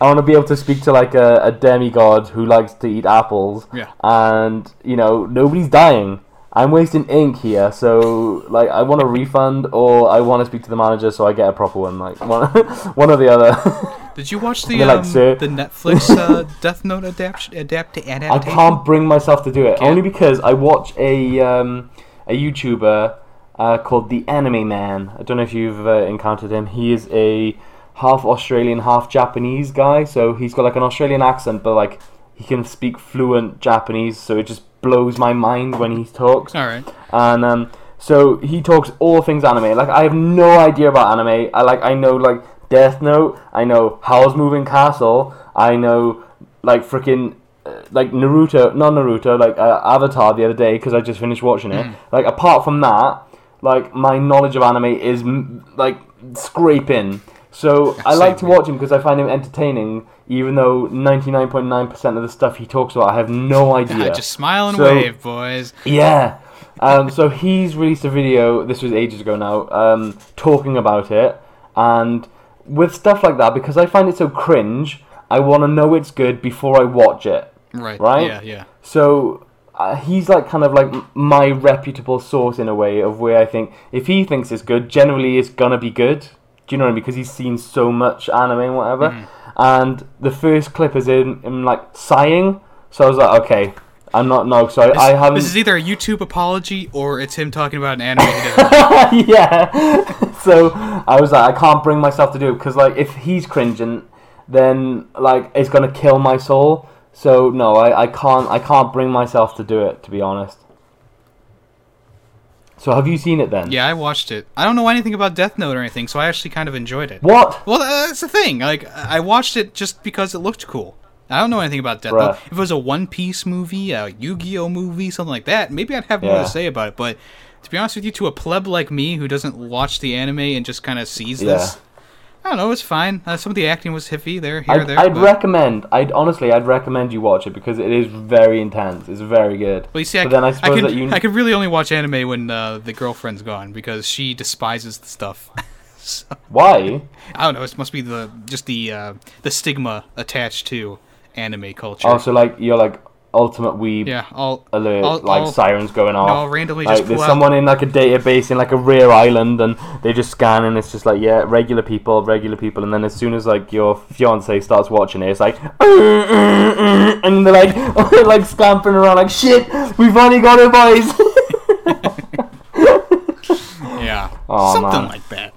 I want to be able to speak to like a, a demigod who likes to eat apples. Yeah. And you know nobody's dying. I'm wasting ink here, so like I want a refund or I want to speak to the manager so I get a proper one. Like one, one or the other. Did you watch the like, um, the Netflix uh, Death Note adapt adapt to adapt? I can't bring myself to do it only because I watch a um, a YouTuber uh, called the Anime Man. I don't know if you've uh, encountered him. He is a half Australian, half Japanese guy. So he's got like an Australian accent, but like he can speak fluent Japanese. So it just blows my mind when he talks. All right. And um, so he talks all things anime. Like I have no idea about anime. I like I know like Death Note. I know Howl's Moving Castle. I know like freaking uh, like Naruto, not Naruto, like uh, Avatar the other day because I just finished watching it. Like apart from that, like my knowledge of anime is m- like scraping. So I like to watch him because I find him entertaining, even though ninety nine point nine percent of the stuff he talks about I have no idea. Just smile and So- wave, boys. Yeah. Um, so he's released a video. This was ages ago now. Um, talking about it, and with stuff like that, because I find it so cringe, I want to know it's good before I watch it. Right. Right? Yeah. Yeah. So uh, he's like kind of like my reputable source in a way of where I think if he thinks it's good, generally it's gonna be good. Do you know what I mean? Because he's seen so much anime and whatever. Mm-hmm. And the first clip is in him like sighing. So I was like, okay, I'm not no. So I, I haven't. This is either a YouTube apology or it's him talking about an anime he doesn't like. yeah. so I was like, I can't bring myself to do it because like if he's cringing, then like it's gonna kill my soul. So no, I, I can't I can't bring myself to do it to be honest. So have you seen it then? Yeah, I watched it. I don't know anything about Death Note or anything, so I actually kind of enjoyed it. What? Well, that's the thing. Like, I watched it just because it looked cool. I don't know anything about Death Bruh. Note. If it was a One Piece movie, a Yu-Gi-Oh movie, something like that, maybe I'd have more to say about it. But to be honest with you, to a pleb like me who doesn't watch the anime and just kind of sees Yeah. this, I don't know. It's fine. Uh, some of the acting was iffy there, here, I'd, there. I'd but- recommend. I'd honestly, I'd recommend you watch it because it is very intense. It's very good. Well, you see, I, then I I suppose could, that you. I could really only watch anime when uh, the girlfriend's gone because she despises the stuff. so, Why? I don't know. It must be the just the uh, the stigma attached to anime culture. Also, like you're like ultimate weeb. yeah, all alert, I'll- like I'll- sirens going off. I'll randomly like just there's pull out- someone in like a database in like a rare island, and they just scan, and it's just like yeah, regular people, regular people, and then as soon as like your fiance starts watching it, it's like, and they're like like scampering around like shit, we've only got it, boys. yeah, Aw, something man. like that.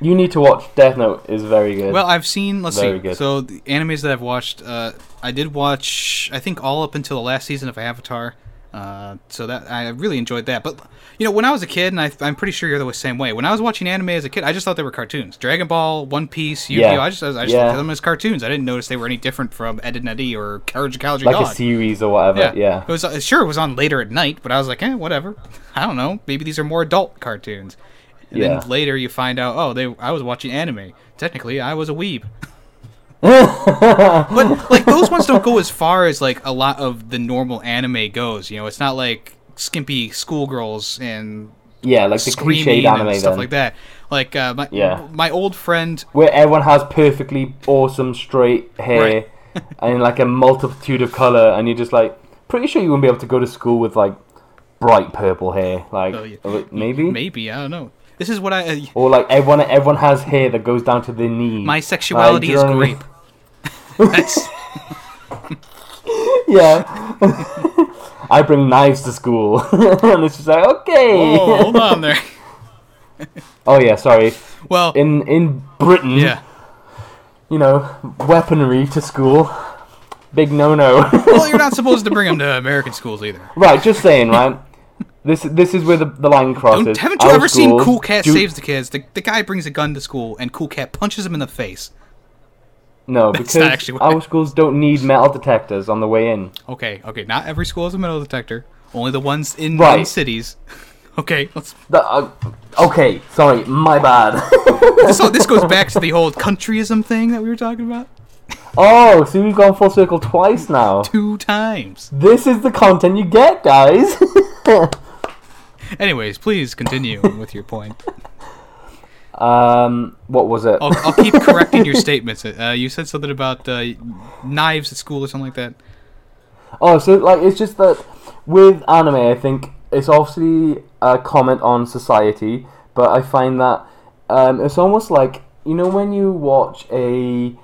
You need to watch Death Note. is very good. Well, I've seen. Let's Very see. good. So the animes that I've watched, uh, I did watch. I think all up until the last season of Avatar. Uh, so that I really enjoyed that. But you know, when I was a kid, and I, I'm pretty sure you're the same way. When I was watching anime as a kid, I just thought they were cartoons. Dragon Ball, One Piece, Yu-Gi-Oh. Yeah. I just, I just Yeah. looked at them as cartoons. I didn't notice they were any different from Ed and Eddie or Courage the Cowardly like Dog. a series or whatever. yeah, Yeah. It was uh, sure it was on later at night, but I was like, eh, whatever. I don't know. Maybe these are more adult cartoons. And Yeah. then later you find out, oh, they I was watching anime. Technically, I was a weeb. But like those ones don't go as far as like a lot of the normal anime goes. You know, it's not like skimpy schoolgirls and yeah, like the screaming cliched anime and stuff then, like that. Like uh, my Yeah. my old friend. where everyone has perfectly awesome straight hair and like a multitude of color, and you're just like pretty sure you wouldn't be able to go to school with like bright purple hair, like Oh, yeah. uh, maybe, Maybe I don't know. This is what I. Uh, or like everyone everyone has hair that goes down to their knees. my sexuality you is grape. That's yeah. I bring knives to school, and it's just like okay. Whoa, hold on there. oh yeah, sorry. Well, In in Britain, yeah. you know, weaponry to school, big no no. Well, you're not supposed to bring them to American schools either. right, just saying, right. This this is where the, the line crosses. Don't, haven't you Our ever seen Cool Cat do- Saves the Kids? The, the guy brings a gun to school, and Cool Cat punches him in the face. No, That's because not actually what- our schools don't need metal detectors on the way in. Okay, okay. Not every school has a metal detector. Only the ones in, Right. cities. Okay, let's. The, uh, okay, sorry, my bad. So this goes back to the old countryism thing that we were talking about oh, so we've gone full circle twice now. two times. This is the content you get, guys. Anyways, please continue with your point. um, what was it? I'll, I'll keep correcting your statements. Uh, you said something about uh, knives at school or something like that. Oh, so like it's just that with anime, I think it's obviously a comment on society, but I find that um, it's almost like you know when you watch a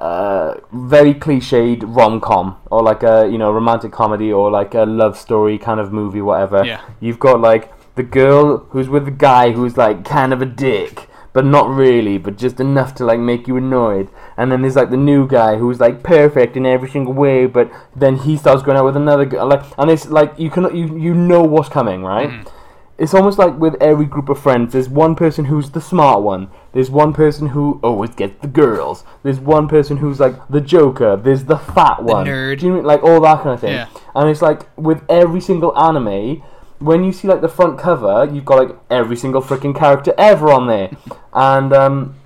uh, very cliched rom com or like a you know romantic comedy or like a love story kind of movie, whatever. Yeah. You've got like the girl who's with the guy who's like kind of a dick. But not really, but just enough to like make you annoyed. And then there's like the new guy who's like perfect in every single way, but then he starts going out with another girl. Like, and it's like you can you you know what's coming, right? It's almost like with every group of friends, there's one person who's the smart one. There's one person who always gets the girls. There's one person who's like the joker. There's the fat one. nerd. Do you mean like all that kind of thing? Yeah. And it's like with every single anime, when you see like the front cover, you've got like every single freaking character ever on there, and um,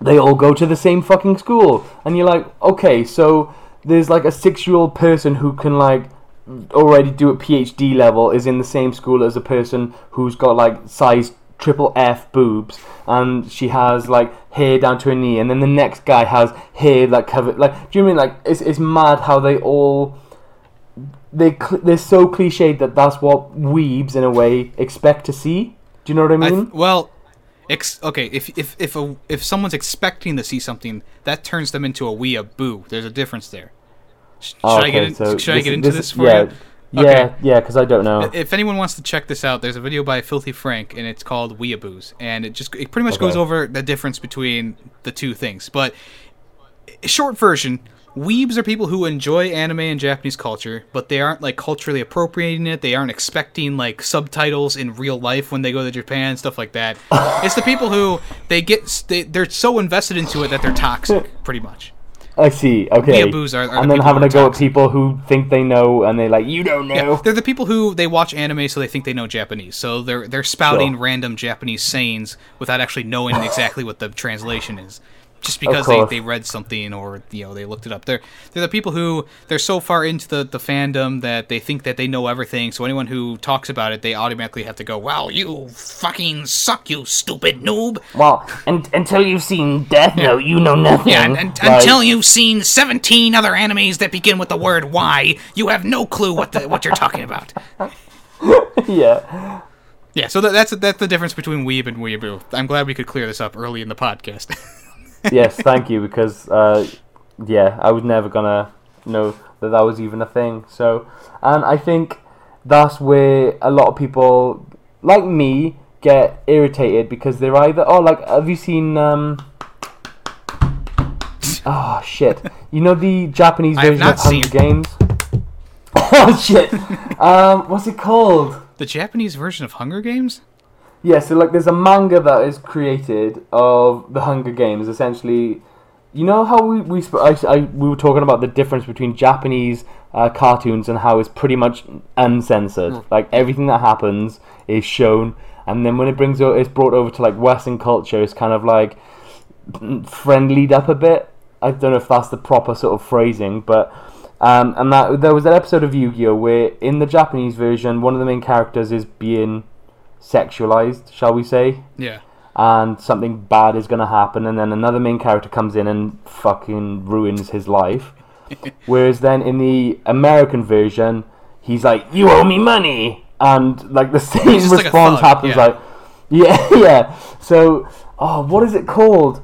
they all go to the same fucking school, and you're like, okay, so there's like a six-year-old person who can like already do a PhD level is in the same school as a person who's got like size triple F boobs and she has like hair down to her knee and then the next guy has hair like covered like do you mean like it's, it's mad how they all they cl- they're so cliched that that's what weebs in a way expect to see do you know what I I mean th- well, ex- okay. If if if a, if someone's expecting to see something, that turns them into a weeaboo. There's a difference there. Sh- Should oh, I get in, so Should I get into this, for yeah, you? yeah Okay. yeah because I don't know If anyone wants to check this out, there's a video by Filthy Frank, and it's called Weeaboos, and it just it pretty much goes over the difference between the two things. But short version, weebs are people who enjoy anime and Japanese culture, but they aren't like culturally appropriating it. They aren't expecting like subtitles in real life when they go to Japan, stuff like that. it's the people who they get they, they're so invested into it that they're toxic, pretty much. I see. Okay. Weeaboos are- are the and then having to go at people who think they know, and they're like, "You don't know." Yeah, they're the people who they watch anime so they think they know Japanese. So they're they're spouting Sure. random Japanese sayings without actually knowing exactly what the translation is. Just because they, they read something or you know they looked it up. They're they're the people who they're so far into the, the fandom that they think that they know everything. So anyone who talks about it, they automatically have to go, "Wow, you fucking suck, you stupid noob!" Well, and, until you've seen Death Note, you know nothing. Yeah, and, and, until you've seen seventeen other animes that begin with the word "Y," you have no clue what the what you're talking about. yeah. Yeah, so that's that's the difference between weeb and weeaboo. I'm glad we could clear this up early in the podcast. yes, thank you because uh, yeah, I was never gonna know that that was even a thing. So, and I think that's where a lot of people like me get irritated because they're either oh like have you seen um oh shit you know the Japanese version of Hunger Games oh shit um what's it called the Japanese version of Hunger Games? Yeah, so like there's a manga that is created of the Hunger Games. Essentially, you know how we we sp- I, I, we were talking about the difference between Japanese uh, cartoons and how it's pretty much uncensored. Like everything that happens is shown, and then when it brings o- it's brought over to like Western culture, it's kind of like friendlied up a bit. I don't know if that's the proper sort of phrasing, but um, and that there was an episode of Yu-Gi-Oh where in the Japanese version, one of the main characters is being sexualized, shall we say, Yeah. and something bad is going to happen, and then another main character comes in and fucking ruins his life. Whereas then in the American version, he's like, "You owe me money," and like the same like response thug, happens. yeah. Like, yeah, yeah. So, oh, what is it called?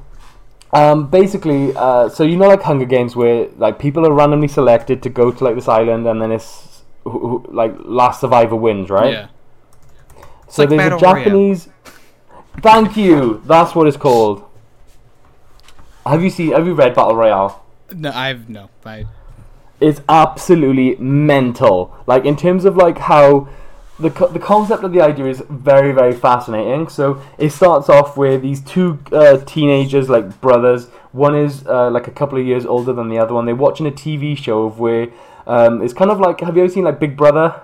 Um, basically, uh, so you know, like Hunger Games, where like people are randomly selected to go to like this island, and then it's who, who, like last survivor wins, right? Yeah. So like there's a Battle Royale. Japanese. Thank you. That's what it's called. Have you seen? Have you read Battle Royale? No, I've no. I It's absolutely mental. Like in terms of like how the co- the concept of the idea is very very fascinating. So it starts off with these two uh, teenagers, like brothers. One is uh, like a couple of years older than the other one. They're watching a TV show of where um, it's kind of like. Have you ever seen like Big Brother?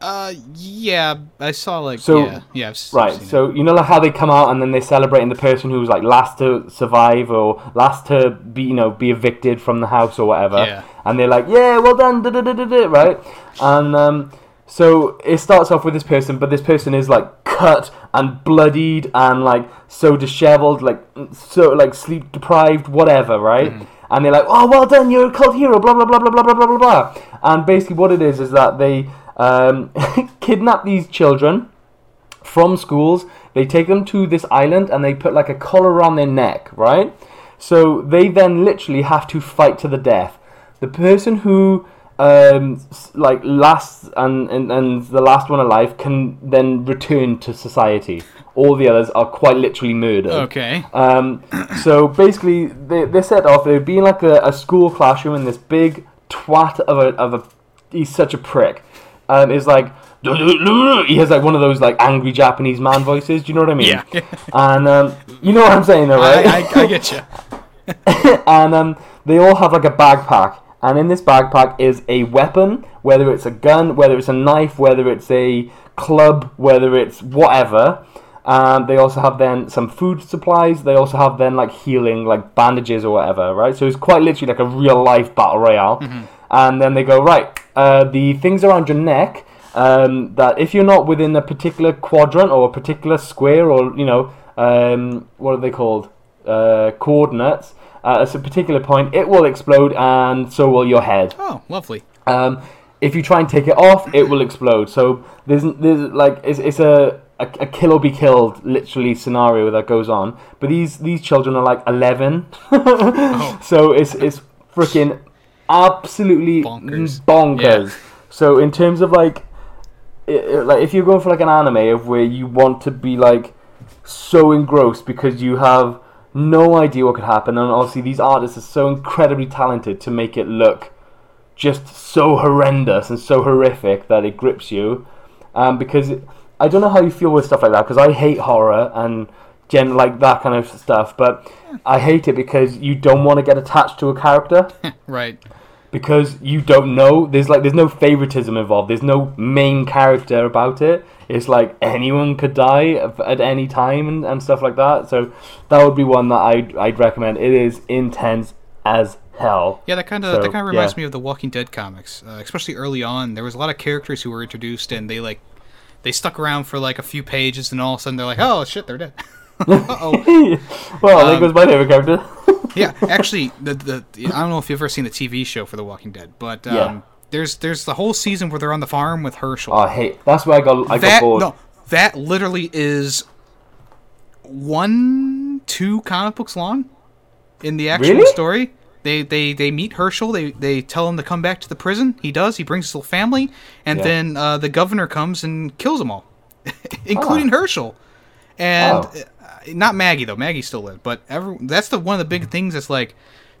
Uh yeah, I saw like So- yeah yeah I've, s- I've Right. it. So you know like how they come out and then they're celebrating the person who's like last to survive or last to be you know be evicted from the house or whatever. Yeah. And they're like, yeah, well done, da da da da da, right? And um, so it starts off with this person, but this person is like cut and bloodied and like so disheveled, like so like sleep deprived, whatever, right? And they're like, oh, well done, you're a cult hero, blah blah blah blah blah blah blah blah blah. And basically, what it is is that they um, kidnap these children from schools. They take them to this island and they put like a collar around their neck, right? So they then literally have to fight to the death. The person who um like lasts and, and and the last one alive can then return to society. All the others are quite literally murdered. okay. Um, so basically, they, they set off. They'd be like a, a school classroom, in this big twat of a of a he's such a prick. Um, is like he has like one of those like angry Japanese man voices. Do you know what I mean? Yeah. And um, you know what I'm saying, though, right? I, I get you. and um, they all have like a backpack, and in this backpack is a weapon, whether it's a gun, whether it's a knife, whether it's a club, whether it's whatever. Um, they also have then some food supplies. They also have then like healing, like bandages or whatever, right? So it's quite literally like a real life battle royale. And then they go right. Uh, the things around your neck. Um, that if you're not within a particular quadrant or a particular square or you know um, what are they called uh, coordinates uh, at a particular point, it will explode and so will your head. Oh, lovely. Um, if you try and take it off, it will explode. So there's there's like it's, it's a, a a kill or be killed literally scenario that goes on. But these these children are like eleven, so it's it's freaking absolutely Bonkers. bonkers. Yeah. So in terms of like, i i- like if you're going for like an anime of where you want to be like so engrossed because you have no idea what could happen, and obviously these artists are so incredibly talented to make it look just so horrendous and so horrific that it grips you. Um, because it, I don't know how you feel with stuff like that because I hate horror and gen like that kind of stuff, but I hate it because you don't want to get attached to a character Right. because you don't know. There's like there's no favoritism involved. There's no main character about it. It's like anyone could die at any time and, and stuff like that. So that would be one that I'd I'd recommend. It is intense as hell. Yeah, that kind of So, that kind of reminds yeah. me of the Walking Dead comics, uh, especially early on. There was a lot of characters who were introduced, and they like they stuck around for like a few pages, and all of a sudden they're like, "Oh shit, they're dead." oh. well, there Um, goes my favorite character. Yeah, actually, the, the I don't know if you've ever seen the TV show for The Walking Dead, but um, Yeah. there's there's the whole season where they're on the farm with Hershel. oh, hey. That's where I got I got bored. no, that literally is one two comic books long in the actual Really? story. They, they they meet Hershel. They they tell him to come back to the prison. He does. He brings his whole family, and Yeah. then uh, the governor comes and kills them all, including Hershel. And Oh. Not Maggie though. Maggie still lived, but every, that's the one of the big things. That's like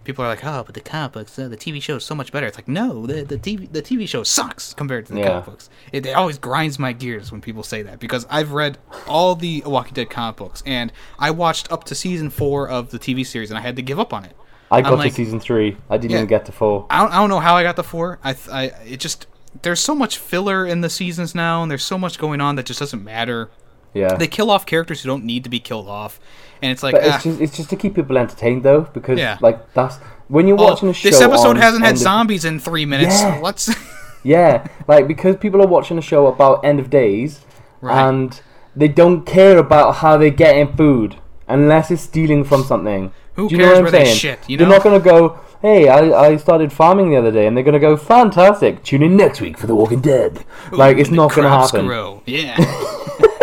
people are like, oh, but the comic books, uh, the TV show is so much better. It's like no, the the TV the TV show sucks compared to the Yeah. comic books. It, it always grinds my gears when people say that because I've read all the Walking Dead comic books and I watched up to season four of the TV series and I had to give up on it. I got like- to season three. I didn't Yeah. even get to four. I don't, I don't know how I got the four. I, I it just there's so much filler in the seasons now and there's so much going on that just doesn't matter. Yeah. They kill off characters who don't need to be killed off, and it's like ah, it's just it's just to keep people entertained though, because Yeah. like that's when you're oh, watching a show. this episode on hasn't had End of- zombies in three minutes. Yeah. Let's Yeah, like because people are watching a show about end of days, Right. and they don't care about how they're getting food unless it's stealing from something. Who Do you know cares what I'm where they saying? shit, you They're not gonna go. "Hey, I, I started farming the other day," and they're gonna go, "Fantastic! Tune in next week for The Walking Dead." like it's not gonna happen. grow. Yeah.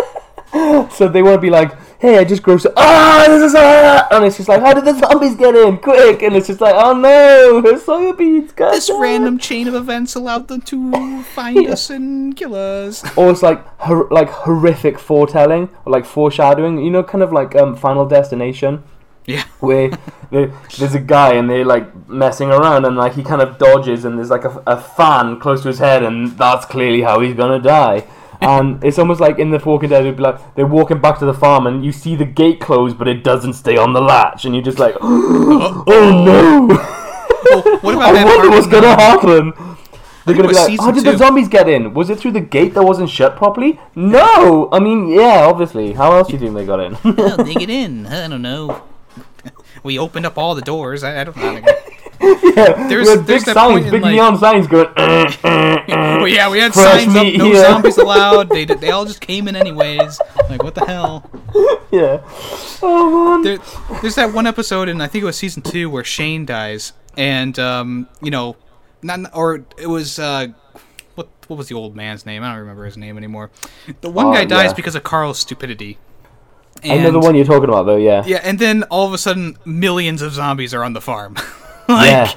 So they want to be like, "Hey, I just grew so ah, this is ah," and it's just like, "How did the zombies get in? Quick!" And it's just like, "Oh no, soya beans, guys!" this random chain of events allowed them to find us and kill us. or it's like hor- like horrific foretelling or like foreshadowing. You know, kind of like um, Final Destination. Yeah. where there- there's a guy and they're like messing around and like he kind of dodges and there's like a, a fan close to his head and that's clearly how he's gonna die. And it's almost like in the Walking Dead, it'd be like they're walking back to the farm and you see the gate close, but it doesn't stay on the latch, and you're just like, oh no! Oh, what about I that wonder what's gonna happen. They're gonna be like, season how did the zombies get in? Was it through the gate that wasn't shut properly? No! I mean, yeah, obviously. How else do you think they got in? How they get in? I don't know. We opened up all the doors. I, I don't know. yeah, There's- we had there's big signs, big like- neon signs going. "Eh, eh, eh." well, yeah, we had signs up, no here. zombies allowed. They did- they all just came in anyways. Like what the hell? yeah. Oh man. There, there's that one episode in I think it was season two where Shane dies, and um, you know, not or it was uh, what what was the old man's name? I don't remember his name anymore. The one Oh, guy dies yeah. because of Carl's stupidity. I know the one you're talking about, though. Yeah. Yeah, and then all of a sudden, millions of zombies are on the farm. like, yeah.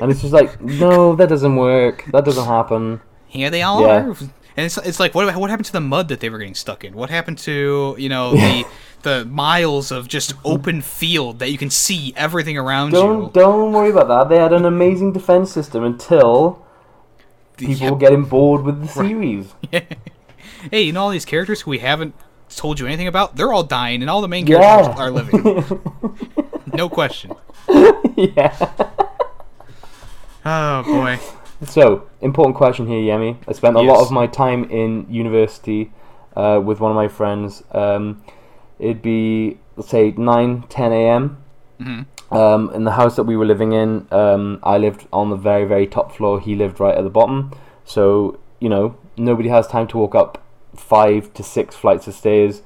And it's just like, no, that doesn't work. That doesn't happen. here they all Yeah. are. And it's, it's like, what, what happened to the mud that they were getting stuck in? What happened to, you know, the the miles of just open field that you can see everything around Don't you? don't worry about that. They had an amazing defense system until people Yeah. were getting bored with the series. hey, you know all these characters who we haven't told you anything about? They're all dying, and all the main Yeah. characters are living. no question. yeah. Oh boy. So, important question here, Yemmy. I spent a lot of my time in university uh, with one of my friends. Um, it'd be, let's say, 9, 10 a.m. Um, in the house that we were living in, um, I lived on the very, very top floor. He lived right at the bottom. So, you know, nobody has time to walk up five to six flights of stairs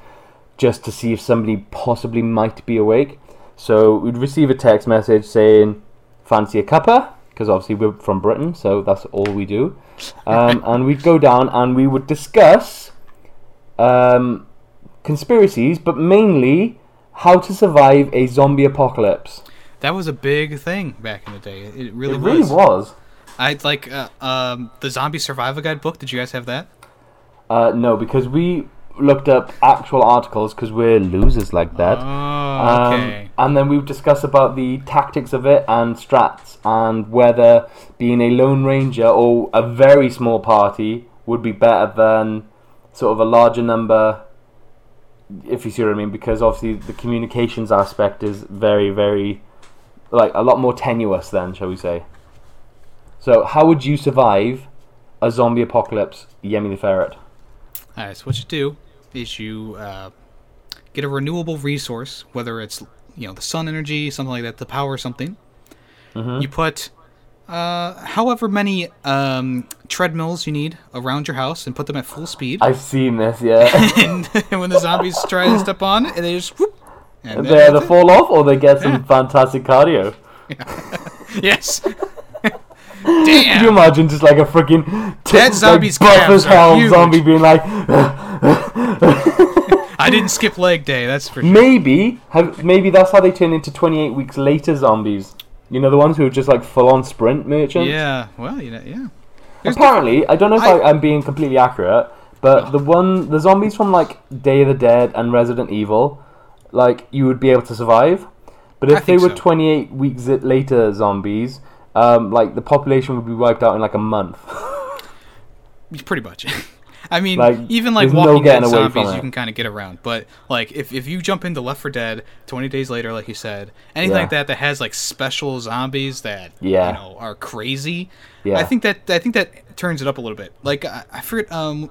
just to see if somebody possibly might be awake. So, we'd receive a text message saying, fancy a cuppa? Because obviously we're from Britain, so that's all we do. Um, and we'd go down and we would discuss um, conspiracies, but mainly how to survive a zombie apocalypse. That was a big thing back in the day. It really, It really was. was. I like uh, um, the Zombie Survival Guide book. Did you guys have that? Uh, no, because we looked up actual articles because we're losers like that. Oh, Um, okay. and then we would discuss about the tactics of it and strats and whether being a lone ranger or a very small party would be better than sort of a larger number. If you see what I mean, because obviously the communications aspect is very, very like a lot more tenuous. Then, shall we say? So, how would you survive a zombie apocalypse, Yemmy the ferret? All right. So what you do is you uh, get a renewable resource, whether it's you know the sun energy, something like that, to power something. Mm-hmm. You put uh, however many um, treadmills you need around your house and put them at full speed. I've seen this, yeah. and when the zombies try to step on, and they just whoop. And they either fall off or they get some Yeah. fantastic cardio. Yes. Can you imagine just like a freaking t- That zombie's like, buff as hell zombie being like, I didn't skip leg day. That's for sure. maybe, have, maybe that's how they turn into 28 weeks later zombies. You know, the ones who are just like full on sprint merchants? Yeah. Well, you know, yeah. There's Apparently, I don't know if I- I'm being completely accurate, but the one, the zombies from like Day of the Dead and Resident Evil, like you would be able to survive. But if they were so. 28 weeks later zombies, um, like the population would be wiped out in like a month. Pretty much. I mean, Like, even like there's no Walking Dead getting away from zombies, you can kind of get around. But like, if, if you jump into Left 4 Dead 20 days later, like you said, anything Yeah. like that that has like special zombies that Yeah. you know are crazy, Yeah. I think that I think that turns it up a little bit. Like I, I forget, um,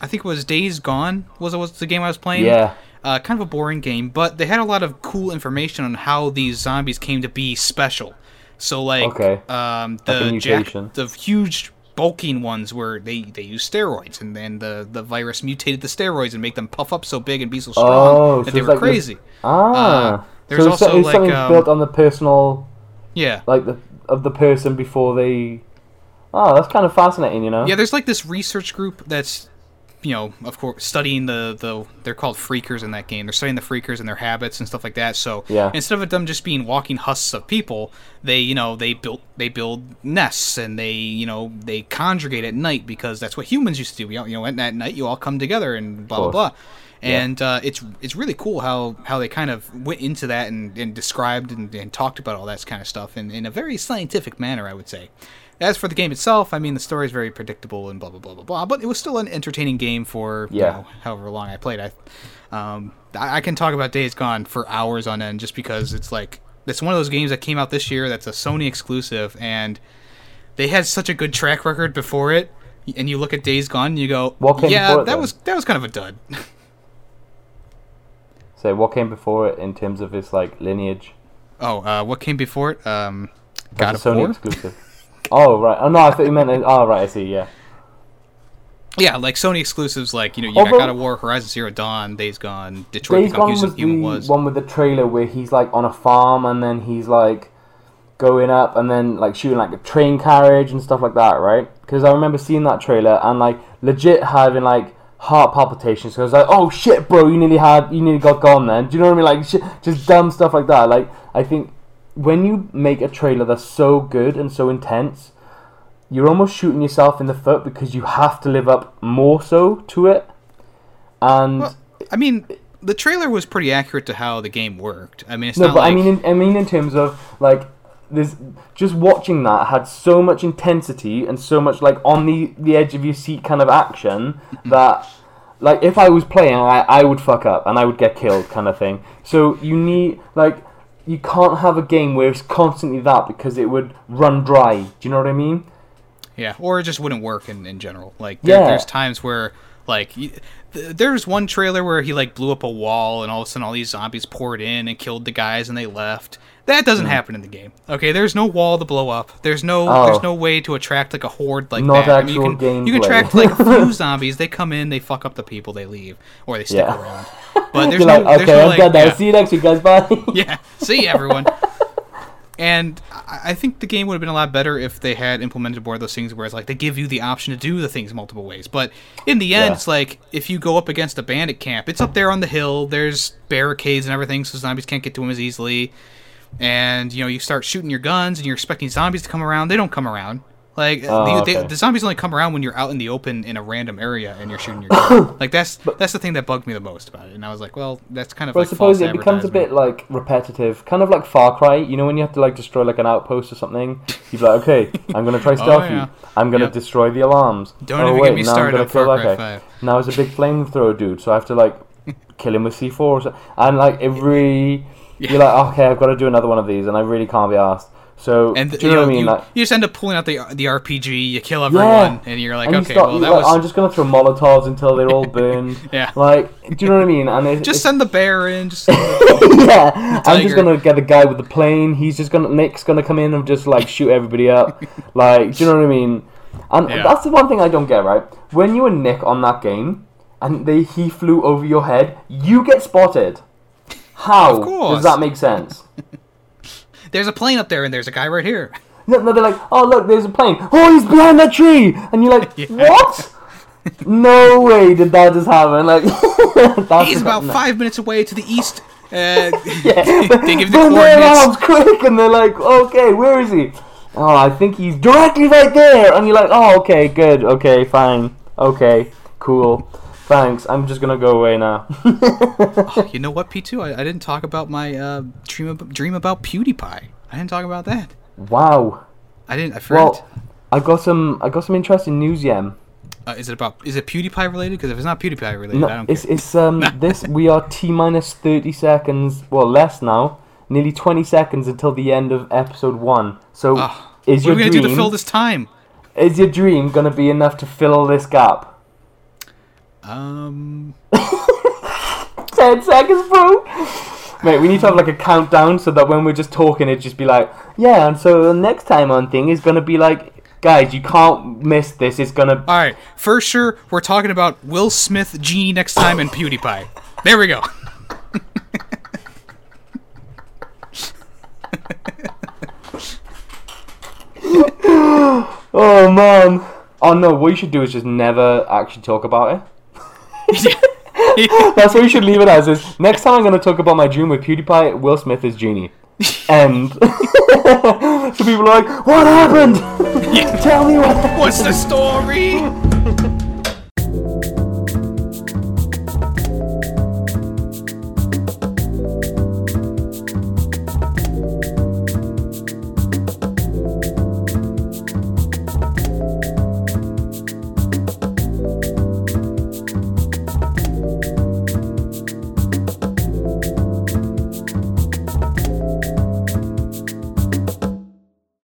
I think it was Days Gone was was the game I was playing. Yeah. Uh, kind of a boring game, but they had a lot of cool information on how these zombies came to be special. So like, Okay. um, the jack, the huge bulking ones where they they use steroids, and then the the virus mutated the steroids and make them puff up so big and be so strong Oh, that so they were like this- crazy. Ah. Uh, there's so also, like, something um, built on the personal, Yeah, like the of the person before they. Oh, that's kind of fascinating, you know. Yeah, there's like this research group that's, you know, of course, studying the the they're called freakers in that game. They're studying the freakers and their habits and stuff like that. So Yeah. instead of them just being walking husks of people, they you know they built they build nests and they you know they conjugate at night because that's what humans used to do. You know, you know, at night you all come together and blah blah blah. And uh, it's it's really cool how, how they kind of went into that and, and described and, and talked about all that kind of stuff in, in a very scientific manner, I would say. As for the game itself, I mean, the story is very predictable and blah blah blah blah blah. But it was still an entertaining game for you know, however long I played. I, um, I I can talk about Days Gone for hours on end just because it's like it's one of those games that came out this year that's a Sony exclusive, and they had such a good track record before it. And you look at Days Gone, and you go, What came "Yeah, it that then?" was that was kind of a dud." So what came before it in terms of its like lineage? oh, uh, what came before it? Um, God of a Sony War. exclusive. oh right. Oh no, I thought you meant. it- Oh right, I see. Yeah. Yeah, like Sony exclusives, like you know, you got Although- God of War, Horizon Zero Dawn, Days Gone, Detroit Days Become Gone was Human the was. one with the trailer where he's like on a farm and then he's like going up and then like shooting like a train carriage and stuff like that, right? Because I remember seeing that trailer and like legit having like heart palpitations. So I was like, oh shit, bro, you nearly had, you nearly got gone then. Do you know what I mean? Like shit, just dumb stuff like that. Like I think when you make a trailer that's so good and so intense. You're almost shooting yourself in the foot because you have to live up more so to it, and Well, I mean, the trailer was pretty accurate to how the game worked. I mean, it's No, not but like I mean, in, I mean in terms of like, there's just watching that had so much intensity and so much like on the the edge of your seat kind of action Mm-hmm. that, like, if I was playing, I I would fuck up and I would get killed, kind of thing. So you need like. You can't have a game where it's constantly that because it would run dry. Do you know what I mean? Yeah, or it just wouldn't work in, in general. Like there, Yeah. there's times where like th- there's one trailer where he like blew up a wall and all of a sudden all these zombies poured in and killed the guys and they left. That doesn't happen in the game. Okay, there's no wall to blow up. There's no. Oh. there's no way to attract like a horde like Not that. I mean, you can you can attract like a few zombies. They come in, they fuck up the people, they leave, or they stick Yeah. around. But there's no like, okay, no, I'm done yeah. See you next week, guys. Bye. Yeah, see everyone. and I I think the game would have been a lot better if they had implemented more of those things where it's like they give you the option to do the things multiple ways. But in the end, Yeah. it's like if you go up against a bandit camp, it's up there on the hill. There's barricades and everything, so zombies can't get to them as easily. And you know, you start shooting your guns, and you're expecting zombies to come around. They don't come around. Like Oh, the, they, okay. the zombies only come around when you're out in the open in a random area and you're shooting your gun. like that's that's the thing that bugged me the most about it. And I was like, well, that's kind of But like I suppose it becomes a bit like repetitive, kind of like Far Cry. You know when you have to like destroy like an outpost or something. You're like, okay, I'm gonna try oh, stealth Oh, yeah. I'm gonna Yep. destroy the alarms. Don't oh, even wait, get me now started I'm on gonna kill Far that Cry guy. 5. Now it's a big flamethrower dude, so I have to like kill him with C4. Or so. And like every Yeah. you're like, okay, I've got to do another one of these, and I really can't be asked. So And do you, you know, know, what I mean? you, like, you just end up pulling out the the RPG, you kill everyone, and you're like, and you okay, start- well that like, was I'm just gonna throw Molotovs until they're all burned. Yeah. Like, do you know what I mean? And it, just send the bear in. Just the- yeah, I'm just gonna get the guy with the plane. He's just gonna Nick's gonna come in and just like shoot everybody up. like, do you know what I mean? And Yeah. that's the one thing I don't get right. When you were Nick on that game, and they he flew over your head, you get spotted. How does that make sense? there's a plane up there, and there's a guy right here. No, no, they're like, oh look, there's a plane. Oh, he's behind that tree, and you're like, Yeah. what? no way did that just happen. Like, He's about no. five minutes away to the east. Uh, Yeah. they give the Run coordinates. quick, and they're like, okay, where is he? Oh, I think he's directly right there. And you're like, oh, okay, good, okay, fine, okay, cool, thanks. I'm just gonna go away now. You know what, P2? I, I didn't talk about my uh, dream ab- dream about PewDiePie. I didn't talk about that. wow. I didn't. I forgot. Well, I got some, I got some interesting news, Yem. uh, is it about? Is it PewDiePie related? Because if it's not PewDiePie related, I don't it's care. it's um this we are t minus thirty seconds, well less now, nearly twenty seconds until the end of episode one. So Ah, is what are we gonna dream do to fill this time? is your dream gonna be enough to fill all this gap? Um, 10 seconds, bro. Mate, we need to have like a countdown so that when we're just talking, it'd just be like, yeah, and so the next time on thing is gonna be like, guys, you can't miss this. It's gonna. all right. For sure, we're talking about Will Smith, Genie next time, and PewDiePie. There we go. oh man. Oh no, what you should do is just never actually talk about it. That's what you should leave it as. Is next time I'm going to talk about my dream with PewDiePie, Will Smith is genie. End. so people are like, "What happened? Tell me what." What's the story?